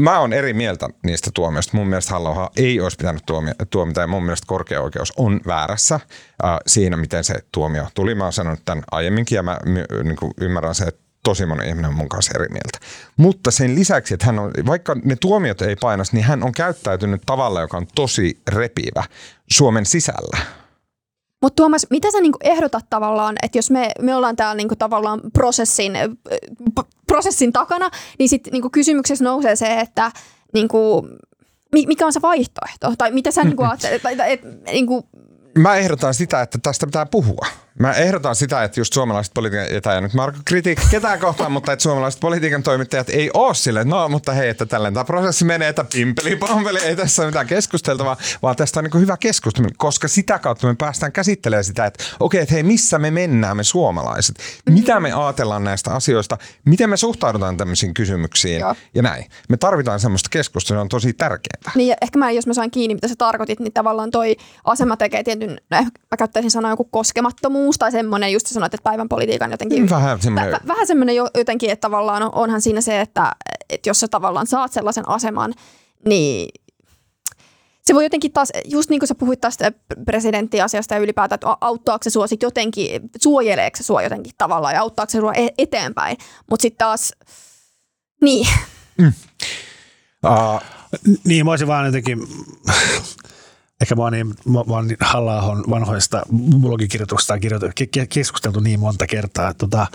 Mä oon eri mieltä niistä tuomioista. Mun mielestä halla ei olisi pitänyt tuomia, tuomita ja mun mielestä korkea oikeus on väärässä äh, siinä, miten se tuomio tuli. Mä oon sanonut tämän aiemminkin ja mä niin kuin ymmärrän se, että tosi moni ihminen on mun kanssa eri mieltä. Mutta sen lisäksi, että hän on, vaikka ne tuomiot ei painas, niin hän on käyttäytynyt tavalla, joka on tosi repivä Suomen sisällä. Mutta Tuomas, mitä sä niinku ehdotat tavallaan, että jos me, me ollaan täällä niinku tavallaan prosessin, äh, p- prosessin takana, niin sitten niinku kysymyksessä nousee se, että niinku, mi- mikä on se vaihtoehto? Tai mitä sä niinku ajattelet? Tai, tai, et, niinku, Mä ehdotan sitä, että tästä pitää puhua. Mä ehdotan sitä, että just suomalaiset politiikan, ja nyt Marko kritiikki ketään kohtaan, mutta että suomalaiset politiikan toimittajat ei ole sille, no mutta hei, että tällainen tämä prosessi menee, että pimpeli pompeli, ei tässä ole mitään keskusteltavaa, vaan tästä on niin hyvä keskustelu, koska sitä kautta me päästään käsittelemään sitä, että okei, että hei, missä me mennään me suomalaiset, mitä me ajatellaan näistä asioista, miten me suhtaudutaan tämmöisiin kysymyksiin Joo. ja näin. Me tarvitaan semmoista keskustelua, se on tosi tärkeää. niin ja ehkä mä, jos mä sain kiinni, mitä sä tarkoitit, niin tavallaan toi asema tekee tietyn, no, mä käyttäisin sanoa joku koskemattomuus tai semmoinen, just sanoit, että päivän politiikan jotenkin Vähän semmoinen, Vä- vähän semmoinen jo, jotenkin, että tavallaan on- onhan siinä se, että, että jos sä tavallaan saat sellaisen aseman, niin se voi jotenkin taas, just niin kuin sä puhuit tästä presidenttiasiasta ja ylipäätään, että auttaako se sua sit jotenkin, suojeleeko se sua jotenkin tavallaan ja auttaako se sua e- eteenpäin. Mutta sitten taas, niin, uh, Niin, mä olisin vaan jotenkin, ehkä mä oon niin, niin halla vanhoista blogikirjoituksista kirjoitu, ke- ke- keskusteltu niin monta kertaa. Että tota,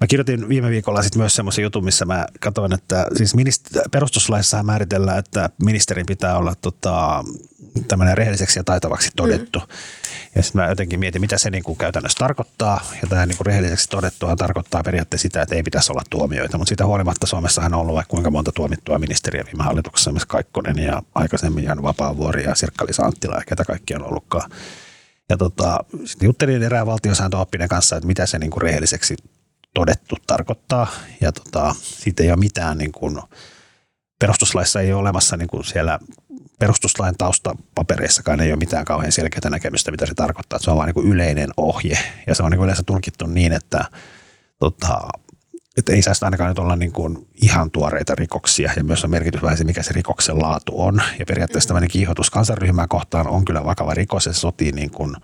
mä kirjoitin viime viikolla sit myös semmoisen jutun, missä mä katsoin, että siis minist- perustuslaissa määritellään, että ministerin pitää olla tota, tämmöinen rehelliseksi ja taitavaksi todettu. Mm. Ja sitten mä jotenkin mietin, mitä se niinku käytännössä tarkoittaa. Ja tämä niinku rehelliseksi todettua tarkoittaa periaatteessa sitä, että ei pitäisi olla tuomioita. Mutta siitä huolimatta Suomessahan on ollut vaikka kuinka monta tuomittua ministeriä viime hallituksessa, esimerkiksi Kaikkonen ja aikaisemmin Jan Vapaavuori ja Sirkka-Liisa Anttila ja ketä kaikki on ollutkaan. Ja tota, sitten juttelin erään valtiosääntöoppinen kanssa, että mitä se niinku rehelliseksi todettu tarkoittaa. Ja tota, siitä ei ole mitään, niin kuin, perustuslaissa ei ole olemassa niin kuin siellä perustuslain taustapapereissakaan ei ole mitään kauhean selkeää näkemystä, mitä se tarkoittaa. Se on vain niin yleinen ohje. Ja se on niin kuin yleensä tulkittu niin, että, tota, että ei saisi ainakaan nyt olla niin kuin ihan tuoreita rikoksia. Ja myös on merkitys vähän se, mikä se rikoksen laatu on. Ja periaatteessa tämmöinen kiihotus kansanryhmää kohtaan on kyllä vakava rikos ja se sotii niin kuin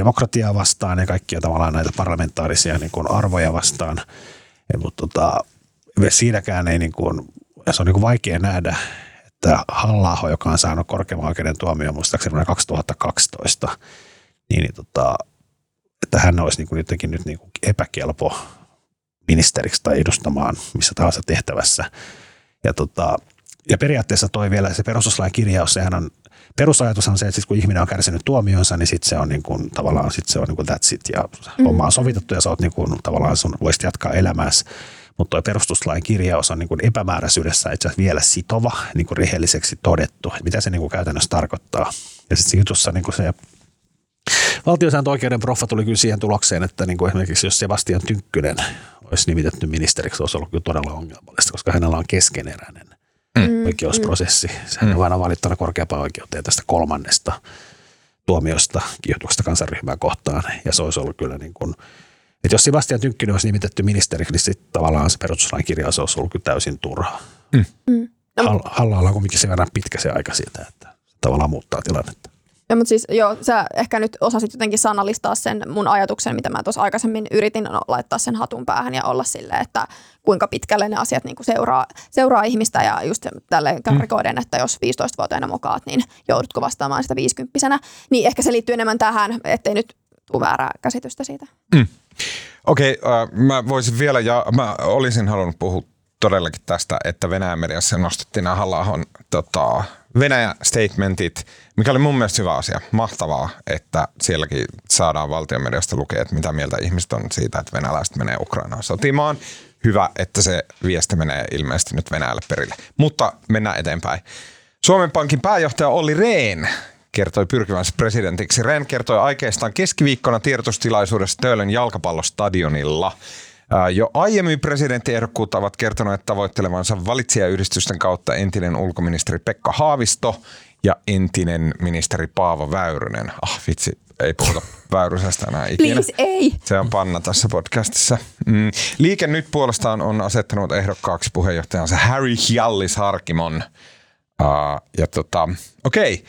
demokratiaa vastaan ja kaikkia tavallaan näitä parlamentaarisia niin kuin arvoja vastaan. Ja, mutta tota, siinäkään ei niin kuin, se on niin kuin vaikea nähdä, että halla joka on saanut korkeimman oikeuden tuomioon muistaakseni vuonna 2012, niin, niin tota, että hän olisi niin kuin jotenkin nyt niin kuin epäkelpo ministeriksi tai edustamaan missä tahansa tehtävässä. Ja, tota, ja periaatteessa toi vielä se perustuslain kirjaus, sehän on, perusajatus on se, että sit kun ihminen on kärsinyt tuomionsa, niin sitten se on niin kuin, tavallaan sit se on niin kuin that's it ja homma on sovitettu ja sä oot niin kuin, tavallaan sun voisit jatkaa elämääsi. Mutta tuo perustuslain kirjaus on niin kuin epämääräisyydessä itse asiassa vielä sitova, niin kuin rehelliseksi todettu. että Mitä se niin kuin käytännössä tarkoittaa. Ja sitten jutussa niin kuin se valtiosääntöoikeuden proffa tuli kyllä siihen tulokseen, että niin kuin esimerkiksi jos Sebastian Tynkkynen olisi nimitetty ministeriksi, se olisi ollut kyllä todella ongelmallista, koska hänellä on keskeneräinen mm. oikeusprosessi. Hän on aina valittuna korkeampaan oikeuteen tästä kolmannesta tuomiosta kiihotuksesta kansanryhmää kohtaan. Ja se olisi ollut kyllä niin kuin, että jos Sebastian Tynkkynen olisi nimitetty ministeriksi, niin sitten tavallaan se perustuslain kirjaus olisi ollut kyllä täysin turha. Mm. Hall- Halla-alla on kuitenkin sen verran pitkä se aika siitä, että tavallaan muuttaa tilannetta. Ja, mutta siis joo, sä ehkä nyt osasit jotenkin sanallistaa sen mun ajatuksen, mitä mä tuossa aikaisemmin yritin no, laittaa sen hatun päähän ja olla silleen, että kuinka pitkälle ne asiat niin seuraa, seuraa ihmistä ja just tälleen karikoiden, että jos 15-vuotiaana mokaat, niin joudutko vastaamaan sitä 50 Niin ehkä se liittyy enemmän tähän, ettei nyt tule väärää käsitystä siitä. Okei, okay, uh, mä voisin vielä, ja mä olisin halunnut puhua todellakin tästä, että Venäjän mediassa nostettiin nämä halla tota, Venäjä-statementit, mikä oli mun mielestä hyvä asia. Mahtavaa, että sielläkin saadaan valtion mediasta lukea, että mitä mieltä ihmiset on siitä, että venäläiset menee Ukrainaan sotimaan. Hyvä, että se viesti menee ilmeisesti nyt Venäjälle perille. Mutta mennään eteenpäin. Suomen Pankin pääjohtaja Olli Rehn kertoi pyrkivänsä presidentiksi. Rehn kertoi aikeistaan keskiviikkona tiedotustilaisuudessa Töölön jalkapallostadionilla. Jo aiemmin presidenttiehdokkuutta ovat kertoneet tavoittelevansa valitsijayhdistysten kautta entinen ulkoministeri Pekka Haavisto ja entinen ministeri Paavo Väyrynen. Ah vitsi, ei puhuta Väyrysestä enää ikinä. Please, ei. Se on panna tässä podcastissa. Mm. Liike nyt puolestaan on asettanut ehdokkaaksi puheenjohtajansa Harry Hjallis Harkimon. Uh, ja tota, okei. Okay.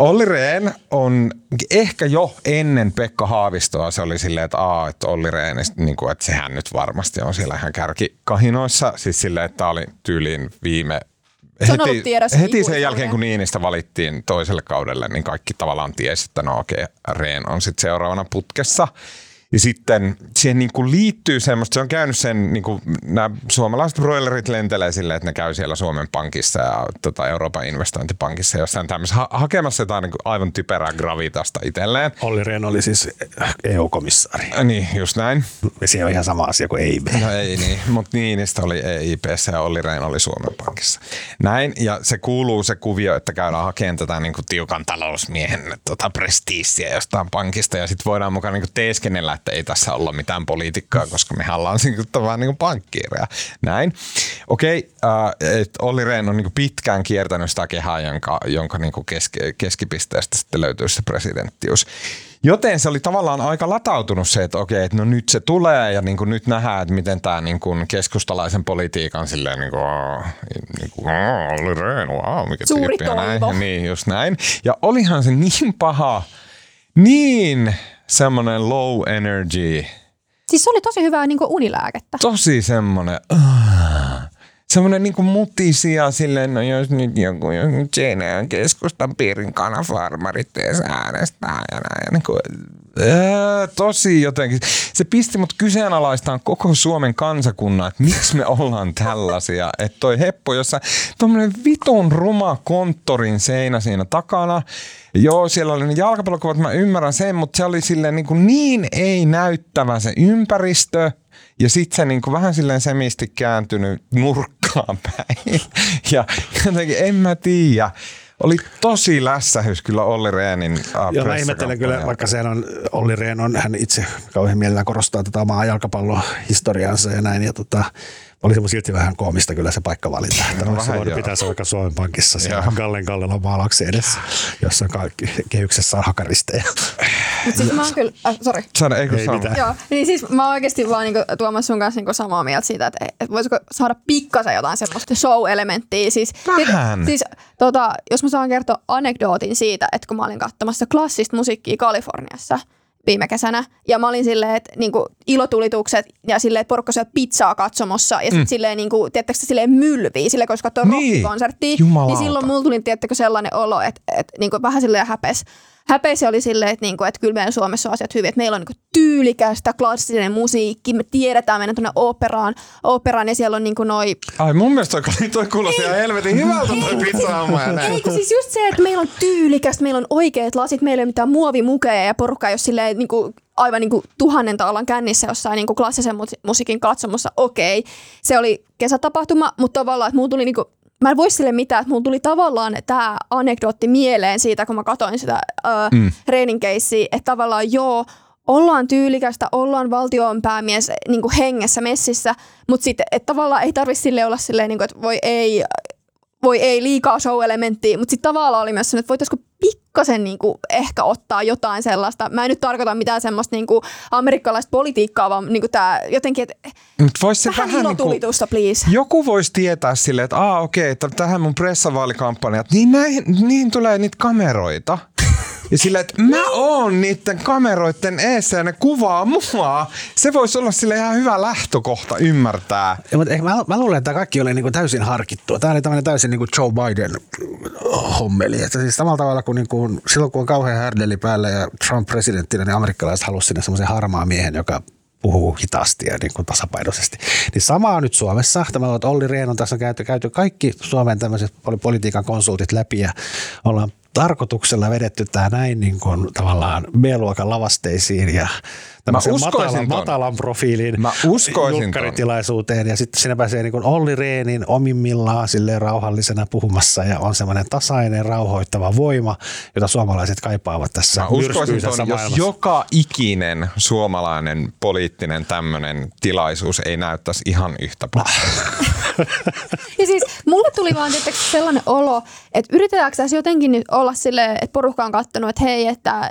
Olli Rehn on ehkä jo ennen Pekka Haavistoa se oli silleen, että, aa, että Olli Rehn, niin kuin, että sehän nyt varmasti on siellä ihan kärkikahinoissa. Siis silleen, että tämä oli tyyliin viime se on ollut tiedossa heti sen jälkeen, kun Niinistä valittiin toiselle kaudelle, niin kaikki tavallaan tiesi, että no okei, okay, Rehn on sitten seuraavana putkessa. Ja sitten siihen niin kuin liittyy semmoista, se on käynyt sen, niin kuin nämä suomalaiset broilerit lentelee silleen, että ne käy siellä Suomen Pankissa ja tota, Euroopan investointipankissa jossain tämmöisessä ha- hakemassa jotain niin aivan typerää gravitasta itselleen. Olli Rehn oli siis EU-komissaari. Ja niin, just näin. Ja se on ihan sama asia kuin EIB. No ei niin, mutta Niinistä oli EIPssä ja Olli Rehn oli Suomen Pankissa. Näin, ja se kuuluu se kuvio, että käydään hakemaan tätä niin kuin tiukan talousmiehen tota prestiisiä jostain pankista ja sitten voidaan mukaan niin kuin teeskennellä, että ei tässä olla mitään politiikkaa, koska me ollaan vaan niin pankkiireja. Näin. Okei, äh, Olli Rehn on niin pitkään kiertänyt sitä kehää, jonka, jonka niin keski, keskipisteestä sitten löytyy se presidenttius. Joten se oli tavallaan aika latautunut se, että okei, että no nyt se tulee ja niin kuin nyt nähdään, että miten tämä niin kuin keskustalaisen politiikan silleen niin kuin, niin kuin Olli Rehn, wow, mikä Suuri näin. Niin, just näin. Ja olihan se niin paha, niin semmoinen low energy. Siis se oli tosi hyvää niin unilääkettä. Tosi semmoinen, uh, semmoinen niin mutisia silleen, no jos nyt joku, jos nyt keskustan piirin kanafarmarit edes äänestää ja näin. Ja niin kuin, Ää, tosi jotenkin. Se pisti mut kyseenalaistaan koko Suomen kansakunnan, että miksi me ollaan tällaisia. Että toi heppo, jossa tuommoinen vitun ruma konttorin seinä siinä takana. Joo, siellä oli ne jalkapallokuvat, mä ymmärrän sen, mutta se oli silleen niin, kuin niin ei näyttävä se ympäristö. Ja sitten se niin kuin vähän silleen semisti kääntynyt nurkkaan päin. Ja jotenkin en mä tiedä. Oli tosi lässähys kyllä Olli Rehnin uh, Joo, mä ihmettelen kyllä, vaikka se on, Olli Rehn on, hän itse kauhean mielellään korostaa tätä omaa jalkapallohistoriansa ja näin, ja tota, oli se silti vähän koomista kyllä se paikkavalinta. Että no, se voinut pitää se vaikka Suomen Pankissa siellä Gallen Gallelan maalauksen edessä, jossa on kaikki kehyksessä on hakaristeja. Mutta siis mä oon kyllä, äh, sorry. Sano, ei, ei mitään. Joo, niin siis mä oon oikeasti vaan niinku tuomassa sun kanssa niinku samaa mieltä siitä, että, et voisiko saada pikkasen jotain semmoista show-elementtiä. Siis, Vähän. Siis, tota, jos mä saan kertoa anekdootin siitä, että kun mä olin katsomassa klassista musiikkia Kaliforniassa – viime kesänä. Ja mä olin silleen, että niinku, ilotulitukset ja silleen, että porukka syö pizzaa katsomossa ja sitten mm. silleen, niinku, tiedättekö, silleen mylvii, silleen, koska katsoo niin. rockikonserttia. Niin silloin mulla tuli, tiedättekö, sellainen olo, että, että niinku, vähän silleen häpes häpeisi oli silleen, että, niinku, että kyllä meidän Suomessa on asiat hyvin, että meillä on niinku tyylikästä klassinen musiikki, me tiedetään mennä tuonne operaan, operaan ja siellä on niinku noi... Ai mun mielestä toi, toi kuulosti ihan helvetin hyvältä toi pizza ja näin. Eikö siis just se, että meillä on tyylikästä, meillä on oikeat lasit, meillä ei ole mitään muovimukeja ja porukka ei ole silleen niinku aivan niin kuin tuhannen taalan kännissä jossain niin kuin klassisen musiikin katsomussa, okei. Se oli kesätapahtuma, mutta tavallaan, että mulla tuli niin kuin mä en voi sille mitään, että mulla tuli tavallaan tämä anekdootti mieleen siitä, kun mä katsoin sitä öö, mm. että tavallaan joo, ollaan tyylikästä, ollaan valtionpäämies niin hengessä messissä, mutta sitten että tavallaan ei tarvitse sille olla silleen, niin kuin, että voi ei, voi ei liikaa show-elementtiä, mutta sitten tavallaan oli myös sellainen, että voitaisiko pikkasen niin kuin ehkä ottaa jotain sellaista. Mä en nyt tarkoita mitään semmoista niin kuin amerikkalaista politiikkaa, vaan niin kuin tämä jotenkin, että vois vähän, vähän niin kuin, please. Joku voisi tietää silleen, että aa okei, okay, tähän mun pressavaalikampanjat, niin näihin, niihin tulee niitä kameroita. Ja sillä, että mä oon niiden kameroiden eessä ja ne kuvaa mua. Se voisi olla sille ihan hyvä lähtökohta ymmärtää. Ja, mutta ehkä mä, mä luulen, että kaikki oli niinku täysin harkittua. Tämä oli tämmöinen täysin niinku Joe Biden hommeli. Että siis samalla tavalla kuin niinku, silloin, kun on kauhean härdeli päällä ja Trump presidenttinä, niin amerikkalaiset halusivat sinne semmoisen harmaa miehen, joka puhuu hitaasti ja niin kuin tasapainoisesti. Niin sama on nyt Suomessa. Tämä on, Olli Rehn on tässä käyty, käyty kaikki Suomen tämmöiset politiikan konsultit läpi ja ollaan tarkoituksella vedetty tämä näin niin kuin tavallaan B-luokan lavasteisiin ja tämmöisen matalan, matalan profiilin Mä julkkaritilaisuuteen. Ja sitten siinä pääsee niin Olli Reenin omimmillaan silleen rauhallisena puhumassa. Ja on semmoinen tasainen, rauhoittava voima, jota suomalaiset kaipaavat tässä Mä uskoisin ton, jos joka ikinen suomalainen poliittinen tämmöinen tilaisuus ei näyttäisi ihan yhtä paljon. ja siis mulle tuli vaan sellainen olo, että yritetäänkö tässä jotenkin nyt olla sille, että porukka on katsonut, että hei, että äh,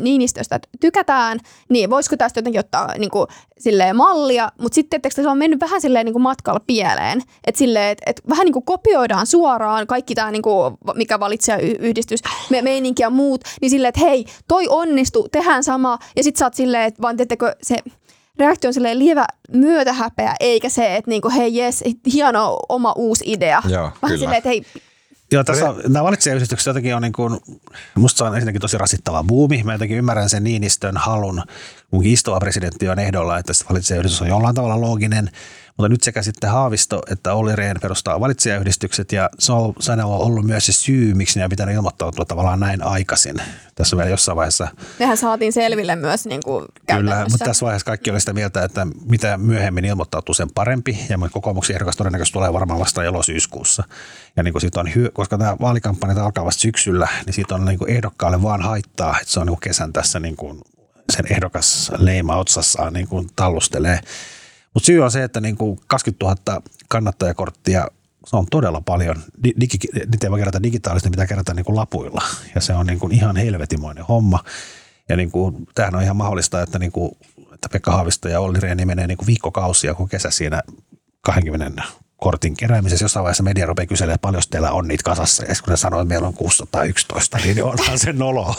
Niinistöstä tykätään, niin voisiko tästä jotenkin ottaa niin kuin, silleen, mallia, mutta sitten että se on mennyt vähän silleen niin kuin matkalla pieleen, että silleen, että, että vähän niin kuin kopioidaan suoraan kaikki tämä, niin kuin, mikä valitsee yhdistys, me, meininki ja muut, niin silleen, että hei, toi onnistu, tehdään sama, ja sitten sä oot silleen, että vaan teettekö se reaktio on silleen lievä myötähäpeä, eikä se, että niinku, hei jes, hieno oma uusi idea. Joo, Vähän kyllä. silleen, että hei, Joo, tässä on, nämä valitsijayhdistykset jotenkin on niin kuin, musta se on ensinnäkin tosi rasittava buumi. Mä jotenkin ymmärrän sen Niinistön halun, kun istuva presidentti on ehdolla, että se valitsijayhdistys on jollain tavalla looginen. Mutta nyt sekä sitten Haavisto että Olli Rehn perustaa valitsijayhdistykset ja se on, se on ollut myös se syy, miksi ne on pitänyt ilmoittautua tavallaan näin aikaisin. Tässä vielä jossain vaiheessa mehän saatiin selville myös niin kuin Kyllä, mutta tässä vaiheessa kaikki oli sitä mieltä, että mitä myöhemmin ilmoittautuu, sen parempi. Ja kokoomuksen ehdokas todennäköisesti tulee varmaan vasta elosyyskuussa. Ja niin kuin siitä on hyö, koska tämä vaalikampanjat alkaa vasta syksyllä, niin siitä on niin kuin ehdokkaalle vaan haittaa, että se on niin kuin kesän tässä niin kuin sen ehdokas leima otsassaan niin kuin tallustelee. Mutta syy on se, että niin kuin 20 000 kannattajakorttia se on todella paljon. Di- Digi, niitä ei voi kerätä digitaalisesti, mitä kerätä niin kuin lapuilla. Ja se on niin kuin ihan helvetimoinen homma. Ja niin kuin, tämähän on ihan mahdollista, että, niin kuin, että Pekka Haavisto ja Olli Rehni menee niin kuin viikkokausia kuin kesä siinä 20 kortin keräämisessä. Jossain vaiheessa media rupeaa kyselemään, että paljon teillä on niitä kasassa. Ja kun ne sanoo, että meillä on 611, niin onhan se nolo.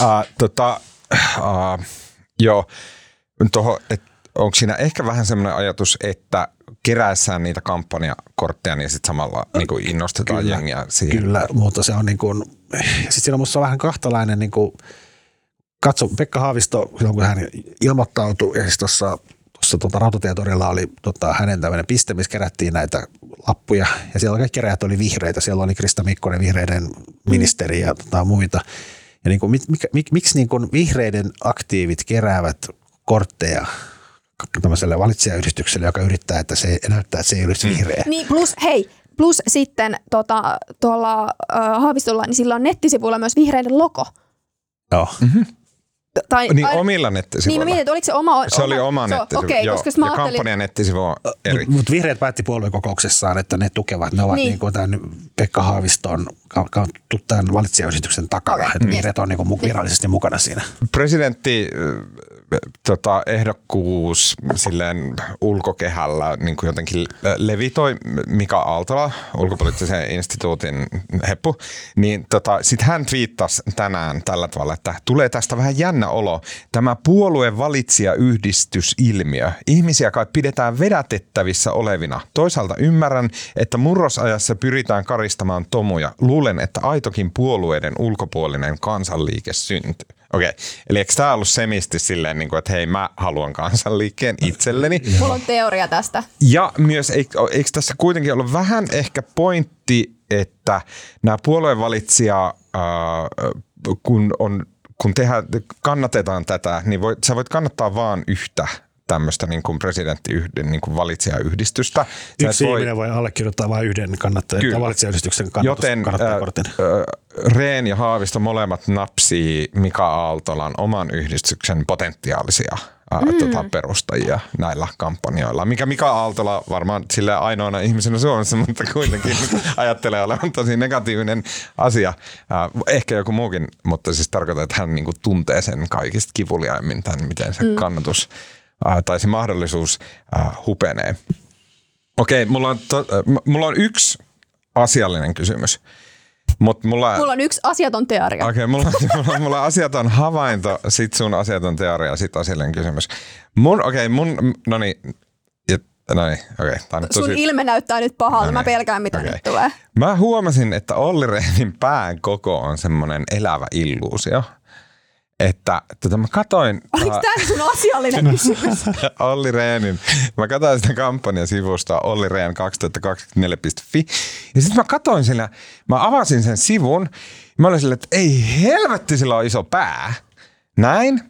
Uh, tota, uh, joo, toho, et, onko siinä ehkä vähän semmoinen ajatus, että keräessään niitä kampanjakortteja, niin sitten samalla niin kuin innostetaan Kyllä. jengiä siihen. Kyllä, mutta se on niin kuin, sitten siinä on musta vähän kahtalainen niin kuin, katso Pekka Haavisto, silloin kun hän ilmoittautui, ja siis tuossa tuossa tuota, rautatietorilla oli tota, hänen tämmöinen piste, missä kerättiin näitä lappuja, ja siellä kaikki keräjät oli vihreitä, siellä oli Krista Mikkonen, vihreiden ministeri ja tota, muita. Ja niin kuin, mik, mik, miksi niin kuin vihreiden aktiivit keräävät kortteja tämmöiselle valitsijayhdistykselle, joka yrittää, että se näyttää, että se ei olisi vihreä. Niin plus, hei, plus sitten tota, tuolla äh, Haavistolla, niin sillä on nettisivuilla myös vihreiden logo. Joo. Tai, Niin ai- omilla Niin nettisivuilla. mä mietin, että oliko se oma... se oli oma se- nettisivu. Okei, joo, koska mä ja ajattelin... kampanjan nettisivu on eri. Mutta mut vihreät päätti puoluekokouksessaan, että ne tukevat. Ne ovat Niin. niin. niin tämän Pekka Haaviston tämän valitsijayhdistyksen takana. Okei, Että niin. vihreät on niin kuin virallisesti mukana siinä. presidentti tota, ehdokkuus silleen ulkokehällä niin kuin jotenkin levitoi Mika Aaltola, ulkopoliittisen instituutin heppu, niin tota, sitten hän twiittasi tänään tällä tavalla, että tulee tästä vähän jännä olo. Tämä puolueen valitsijayhdistysilmiö. Ihmisiä kai pidetään vedätettävissä olevina. Toisaalta ymmärrän, että murrosajassa pyritään karistamaan tomuja. Luulen, että aitokin puolueiden ulkopuolinen kansanliike syntyy. Okei, eli eikö tämä ollut semisti silleen, niin kuin, että hei mä haluan kansanliikkeen itselleni? Mulla on teoria tästä. Ja myös, eikö, eikö tässä kuitenkin ollut vähän ehkä pointti, että nämä puolueenvalitsija, ää, kun, on, kun tehdään, kannatetaan tätä, niin voit, sä voit kannattaa vaan yhtä tämmöistä niin kuin presidenttiyhden niin kuin valitsijayhdistystä. Sä Yksi voi, ihminen voi allekirjoittaa vain yhden kannattajan Kyllä. tai valitsijayhdistyksen kannatus, Joten kannattajakortin. äh, Reen ja Haavisto molemmat napsii Mika Aaltolan oman yhdistyksen potentiaalisia äh, mm. tota, perustajia näillä kampanjoilla. Mikä Mika Aaltola varmaan sille ainoana ihmisenä Suomessa, mutta kuitenkin ajattelee olevan tosi negatiivinen asia. Äh, ehkä joku muukin, mutta siis tarkoittaa, että hän niinku tuntee sen kaikista kivuliaimmin tämän, miten se mm. kannatus äh, tai se mahdollisuus äh, hupenee. Okei, mulla on, to, äh, mulla on yksi asiallinen kysymys. Mut mulla, Mulla on yksi asiaton teoria. Okei, mulla, mulla, mulla on asiaton havainto, sit sun asiaton teoria, sit asiallinen kysymys. Mun, okei, mun, no niin, no niin, okei. tää on nyt Sun tosi, ilme näyttää nyt pahalta. No Mä niin, pelkään, mitä okei. nyt tulee. Mä huomasin, että Olli Rehnin pään koko on semmoinen elävä illuusio. Että tota, mä katoin... Oliko äh, tämä sun asiallinen kysymys? Olli Rehnin. Mä katsoin sitä kampanjasivusta ollirehn2024.fi. Ja sitten mä katsoin sillä, mä avasin sen sivun. Mä olin silleen, että ei helvetti, sillä on iso pää. Näin.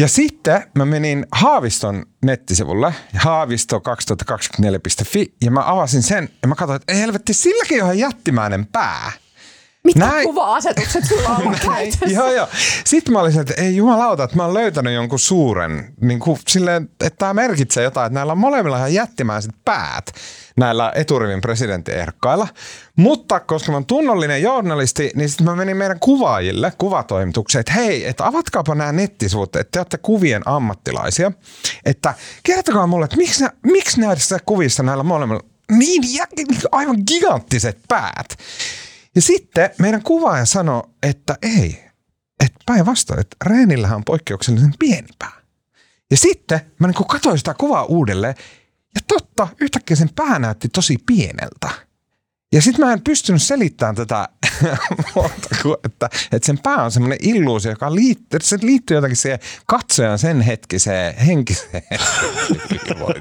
Ja sitten mä menin Haaviston nettisivulle, haavisto2024.fi, ja mä avasin sen, ja mä katsoin, että ei helvetti, silläkin on ihan jättimäinen pää. Mitkä Näin. kuva-asetukset sulla on käytössä? Joo, joo. Sitten mä olisin, että ei jumalauta, että mä oon löytänyt jonkun suuren, niin kuin silleen, että tämä merkitsee jotain, että näillä on molemmilla ihan jättimäiset päät näillä eturivin presidenttiehdokkailla. Mutta koska mä oon tunnollinen journalisti, niin sitten mä menin meidän kuvaajille, kuvatoimitukseen, että hei, että avatkaapa nämä nettisivut, että te olette kuvien ammattilaisia. Että kertokaa mulle, että miksi, nä, miksi näissä kuvissa näillä molemmilla niin jä- aivan giganttiset päät. Ja sitten meidän kuvaaja sanoi, että ei, että päinvastoin, että Reenillähän on poikkeuksellisen pieni pää. Ja sitten mä niin katsoin sitä kuvaa uudelleen, ja totta, yhtäkkiä sen pää näytti tosi pieneltä. Ja sitten mä en pystynyt selittämään tätä, muuta kuin, että, että sen pää on semmoinen illuusio, joka liittyy, se liittyy jotenkin siihen katsojan sen hetkiseen henkiseen.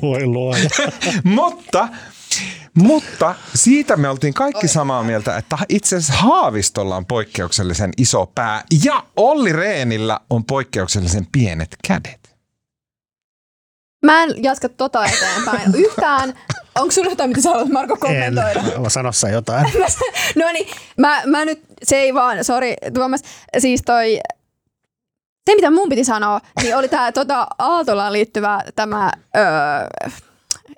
Voi luoja. mutta, mutta siitä me oltiin kaikki samaa mieltä, että itse asiassa Haavistolla on poikkeuksellisen iso pää ja Olli Reenillä on poikkeuksellisen pienet kädet. Mä en jatka tota eteenpäin yhtään. Onko sulla jotain, mitä sä haluat Marko kommentoida? En. Sanossa jotain. no niin, mä, mä nyt, se ei vaan, sori Tuomas, siis toi, se mitä mun piti sanoa, niin oli tää tota Aaltolaan liittyvä tämä öö,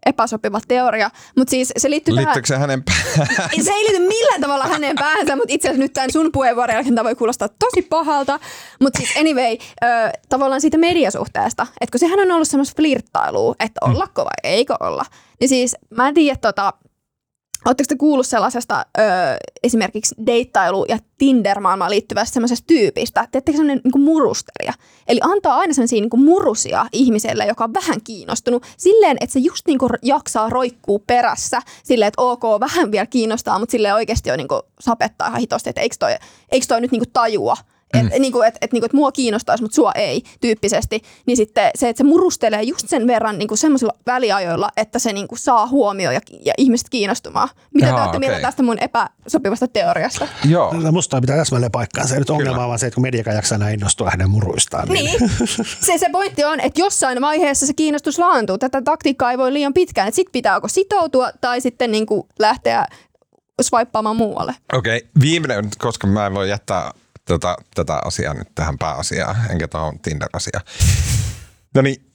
epäsopiva teoria, mutta siis se liittyy tähän, Liittyykö se hänen päähän? se ei liity millään tavalla hänen päänsä, mutta itse asiassa nyt tämän sun puheenvuoron jälkeen tämä voi kuulostaa tosi pahalta. Mutta siis anyway, ö, tavallaan siitä mediasuhteesta, että kun sehän on ollut semmoista flirttailua, että ollako vai eikö olla. Niin siis mä en tiedä, tota, Oletteko te kuullut sellaisesta ö, esimerkiksi deittailu- ja Tinder-maailmaan liittyvästä semmoisesta tyypistä? Teettekö semmoinen niin murustelija? Eli antaa aina semmoisia niin murusia ihmiselle, joka on vähän kiinnostunut, silleen, että se just niin kuin jaksaa roikkuu perässä, silleen, että ok, vähän vielä kiinnostaa, mutta silleen oikeasti on niin kuin sapettaa ihan hitosti, että eikö toi, eikö toi nyt niin kuin tajua, että mm. niinku, et, et, niinku, et mua kiinnostaisi, mutta sua ei tyyppisesti, niin sitten se, että se murustelee just sen verran niinku semmoisilla väliajoilla, että se niinku saa huomioon ja, ja ihmiset kiinnostumaan. Mitä Jaa, te olette mieltä okei. tästä mun epäsopivasta teoriasta? Joo. No, Musta pitää täsmälleen paikkaansa. Nyt ongelma on vaan se, että kun mediakaan jaksaa näin innostua hänen muruistaan. Niin, se, se pointti on, että jossain vaiheessa se kiinnostus laantuu. Tätä taktiikkaa ei voi liian pitkään. Että sit pitää joko sitoutua tai sitten niinku lähteä swipaamaan muualle. Okei, okay. viimeinen, koska mä en voi jättää tota, tätä asiaa nyt tähän pääasiaan, enkä tuohon Tinder-asiaan. No niin,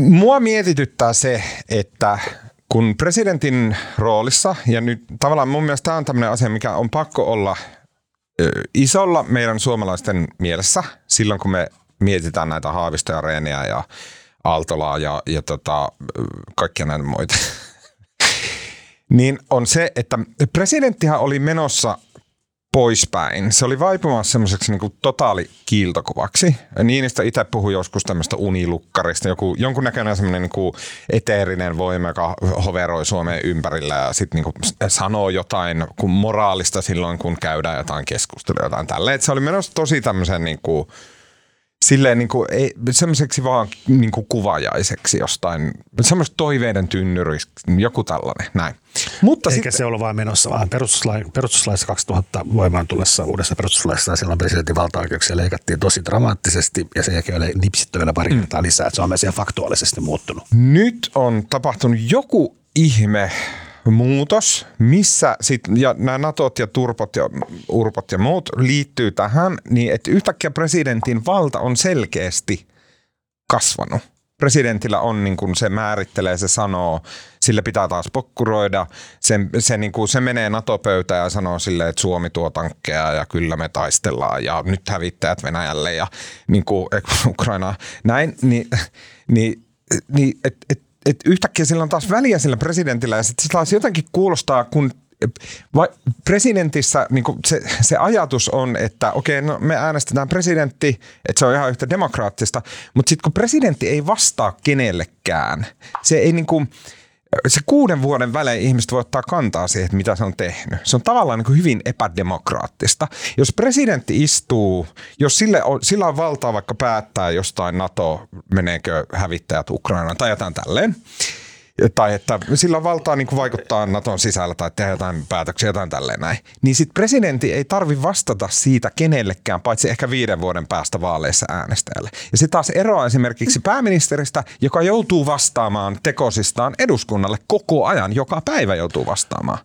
mua mietityttää se, että kun presidentin roolissa, ja nyt tavallaan mun mielestä tämä on tämmöinen asia, mikä on pakko olla ö, isolla meidän suomalaisten mielessä silloin, kun me mietitään näitä Haavistoja, Reeniä ja Aaltolaa ja, ja tota, kaikkia näitä muita. niin on se, että presidenttihän oli menossa poispäin. Se oli vaipumassa semmoiseksi niin totaalikiiltokuvaksi. Niinistä itse puhui joskus tämmöistä unilukkarista, joku, jonkunnäköinen semmoinen niin eteerinen voima, joka hoveroi Suomeen ympärillä ja sitten niin sanoo jotain kun moraalista silloin, kun käydään jotain keskustelua, jotain tälleen. Et se oli menossa tosi tämmöisen niin kuin, silleen niin kuin, ei, semmoiseksi vaan niin kuin kuvajaiseksi jostain, semmoista toiveiden tynnyristä, joku tällainen, näin. Mutta Eikä sitten, se ollut vain menossa, vaan perustuslain, perustuslaissa 2000 voimaan tullessa uudessa perustuslaissa silloin presidentin valtaoikeuksia leikattiin tosi dramaattisesti ja sen jälkeen oli nipsitty vielä pari kertaa lisää, että se on myös ihan faktuaalisesti muuttunut. nyt on tapahtunut joku ihme muutos, missä sit, ja nämä natot ja turpot ja urpot ja muut liittyy tähän, niin että yhtäkkiä presidentin valta on selkeästi kasvanut. Presidentillä on, niin kuin se määrittelee, se sanoo, sille pitää taas pokkuroida, se, se, niin kuin, se menee NATO-pöytään ja sanoo silleen, että Suomi tuo tankkeja ja kyllä me taistellaan ja nyt hävittäjät Venäjälle ja niin kuin, Ukraina, näin, niin, niin, niin et, et, et yhtäkkiä sillä on taas väliä sillä presidentillä ja sitten se taas jotenkin kuulostaa, kun vai presidentissä niin se, se ajatus on, että okei, no me äänestetään presidentti, että se on ihan yhtä demokraattista, mutta sitten kun presidentti ei vastaa kenellekään, se ei niin kuin, se kuuden vuoden välein ihmiset voi ottaa kantaa siihen, että mitä se on tehnyt. Se on tavallaan niin kuin hyvin epädemokraattista. Jos presidentti istuu, jos sille on, sillä on valtaa vaikka päättää jostain NATO, meneekö hävittäjät Ukrainaan tai jotain tälleen, tai että sillä on valtaa niin kuin vaikuttaa Naton sisällä tai tehdä jotain päätöksiä, jotain tälleen näin. Niin sitten presidentti ei tarvi vastata siitä kenellekään, paitsi ehkä viiden vuoden päästä vaaleissa äänestäjälle. Ja se taas eroaa esimerkiksi pääministeristä, joka joutuu vastaamaan tekosistaan eduskunnalle koko ajan, joka päivä joutuu vastaamaan.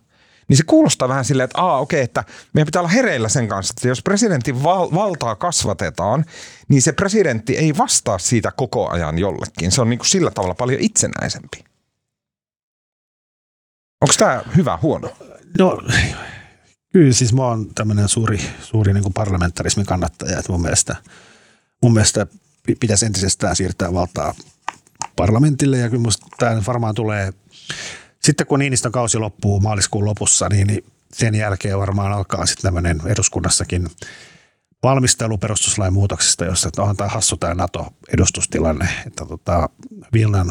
niin se kuulostaa vähän silleen, että aa okei, okay, että meidän pitää olla hereillä sen kanssa, että jos presidentin val- valtaa kasvatetaan, niin se presidentti ei vastaa siitä koko ajan jollekin. Se on niin kuin sillä tavalla paljon itsenäisempi. Onko tämä hyvä, huono? No, kyllä siis mä oon tämmöinen suuri, suuri niin parlamentarismin kannattaja, että mun mielestä, mun mielestä pitäisi entisestään siirtää valtaa parlamentille ja kyllä musta tämä varmaan tulee, sitten kun Niinistön kausi loppuu maaliskuun lopussa, niin, niin sen jälkeen varmaan alkaa sitten tämmöinen eduskunnassakin valmistelu perustuslain muutoksista, jossa että onhan tämä hassu tämä NATO-edustustilanne, että tota, Vilnan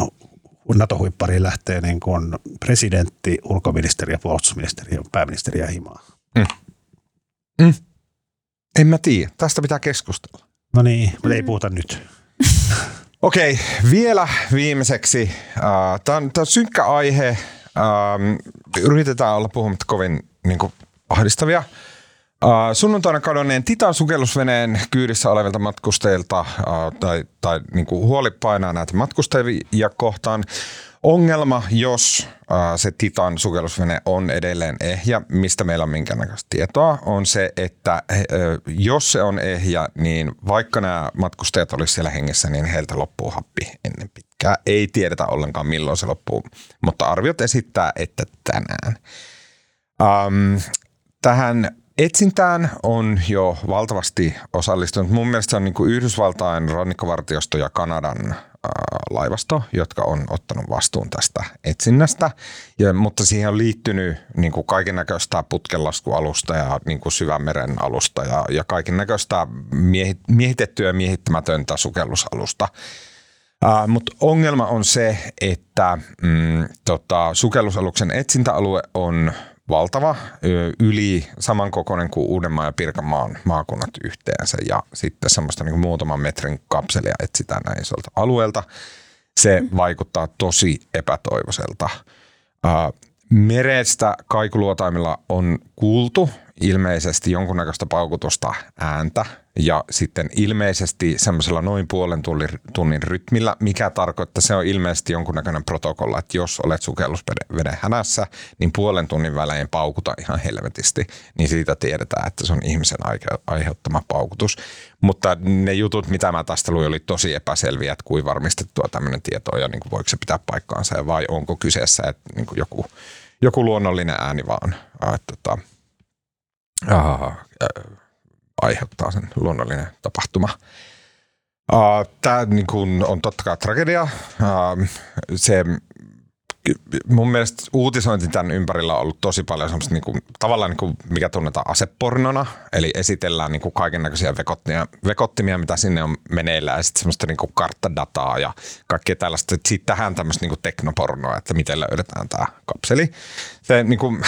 NATO-huippariin lähtee niin kuin presidentti, ulkoministeri ja puolustusministeri ja pääministeri ja himaa. Mm. Mm. En mä tiedä. Tästä pitää keskustella. No niin, mutta ei puhuta nyt. Okei, okay, vielä viimeiseksi. Uh, Tämä on, on synkkä aihe. Yritetään olla puhumatta kovin niin kuin, ahdistavia. Uh, sunnuntaina kadonneen Titan sukellusveneen kyydissä olevilta matkustajilta uh, tai, tai niin kuin huoli painaa näitä matkustajia kohtaan. Ongelma, jos äh, se Titan sukellusvene on edelleen ehjä, mistä meillä on minkäännäköistä tietoa, on se, että äh, jos se on ehjä, niin vaikka nämä matkustajat olisivat siellä hengessä, niin heiltä loppuu happi ennen pitkää. Ei tiedetä ollenkaan milloin se loppuu, mutta arviot esittää, että tänään. Ähm, tähän etsintään on jo valtavasti osallistunut. Mun mielestä se on niin kuin Yhdysvaltain rannikkovartiosto ja Kanadan laivasto, jotka on ottanut vastuun tästä etsinnästä, ja, mutta siihen on liittynyt niin kuin kaiken näköistä putkenlaskualusta ja niin kuin syvämeren alusta ja, ja kaiken näköistä miehi, miehitettyä ja miehittämätöntä sukellusalusta. Uh, Mutta ongelma on se, että mm, tota, sukellusaluksen etsintäalue on valtava, yli samankokoinen kuin Uudenmaan ja Pirkanmaan maakunnat yhteensä ja sitten semmoista niin muutaman metrin kapselia etsitään näin isolta alueelta. Se mm. vaikuttaa tosi epätoivoiselta. Merestä kaikuluotaimilla on kuultu ilmeisesti jonkunnäköistä paukutusta ääntä ja sitten ilmeisesti semmoisella noin puolen tunnin rytmillä, mikä tarkoittaa, se on ilmeisesti jonkunnäköinen protokolla, että jos olet sukellusveden hänässä, niin puolen tunnin välein paukuta ihan helvetisti, niin siitä tiedetään, että se on ihmisen aiheuttama paukutus. Mutta ne jutut, mitä mä tästä luin, oli tosi epäselviä, että kuin varmistettua tämmöinen tieto ja niin kuin voiko se pitää paikkaansa vai onko kyseessä että niin kuin joku, joku luonnollinen ääni vaan. Että, tota, Aha, aiheuttaa sen luonnollinen tapahtuma. Tämä niin on totta kai tragedia. Se, mun mielestä uutisointi tämän ympärillä on ollut tosi paljon semmoista niin kuin, tavallaan niin kuin, mikä tunnetaan asepornona, eli esitellään niin kaiken näköisiä vekottimia, vekottimia, mitä sinne on meneillään, ja sitten semmoista niin kuin karttadataa ja kaikkea tällaista. Sitten tähän tämmöistä niin kuin teknopornoa, että miten löydetään tämä kapseli. Se, niin kuin,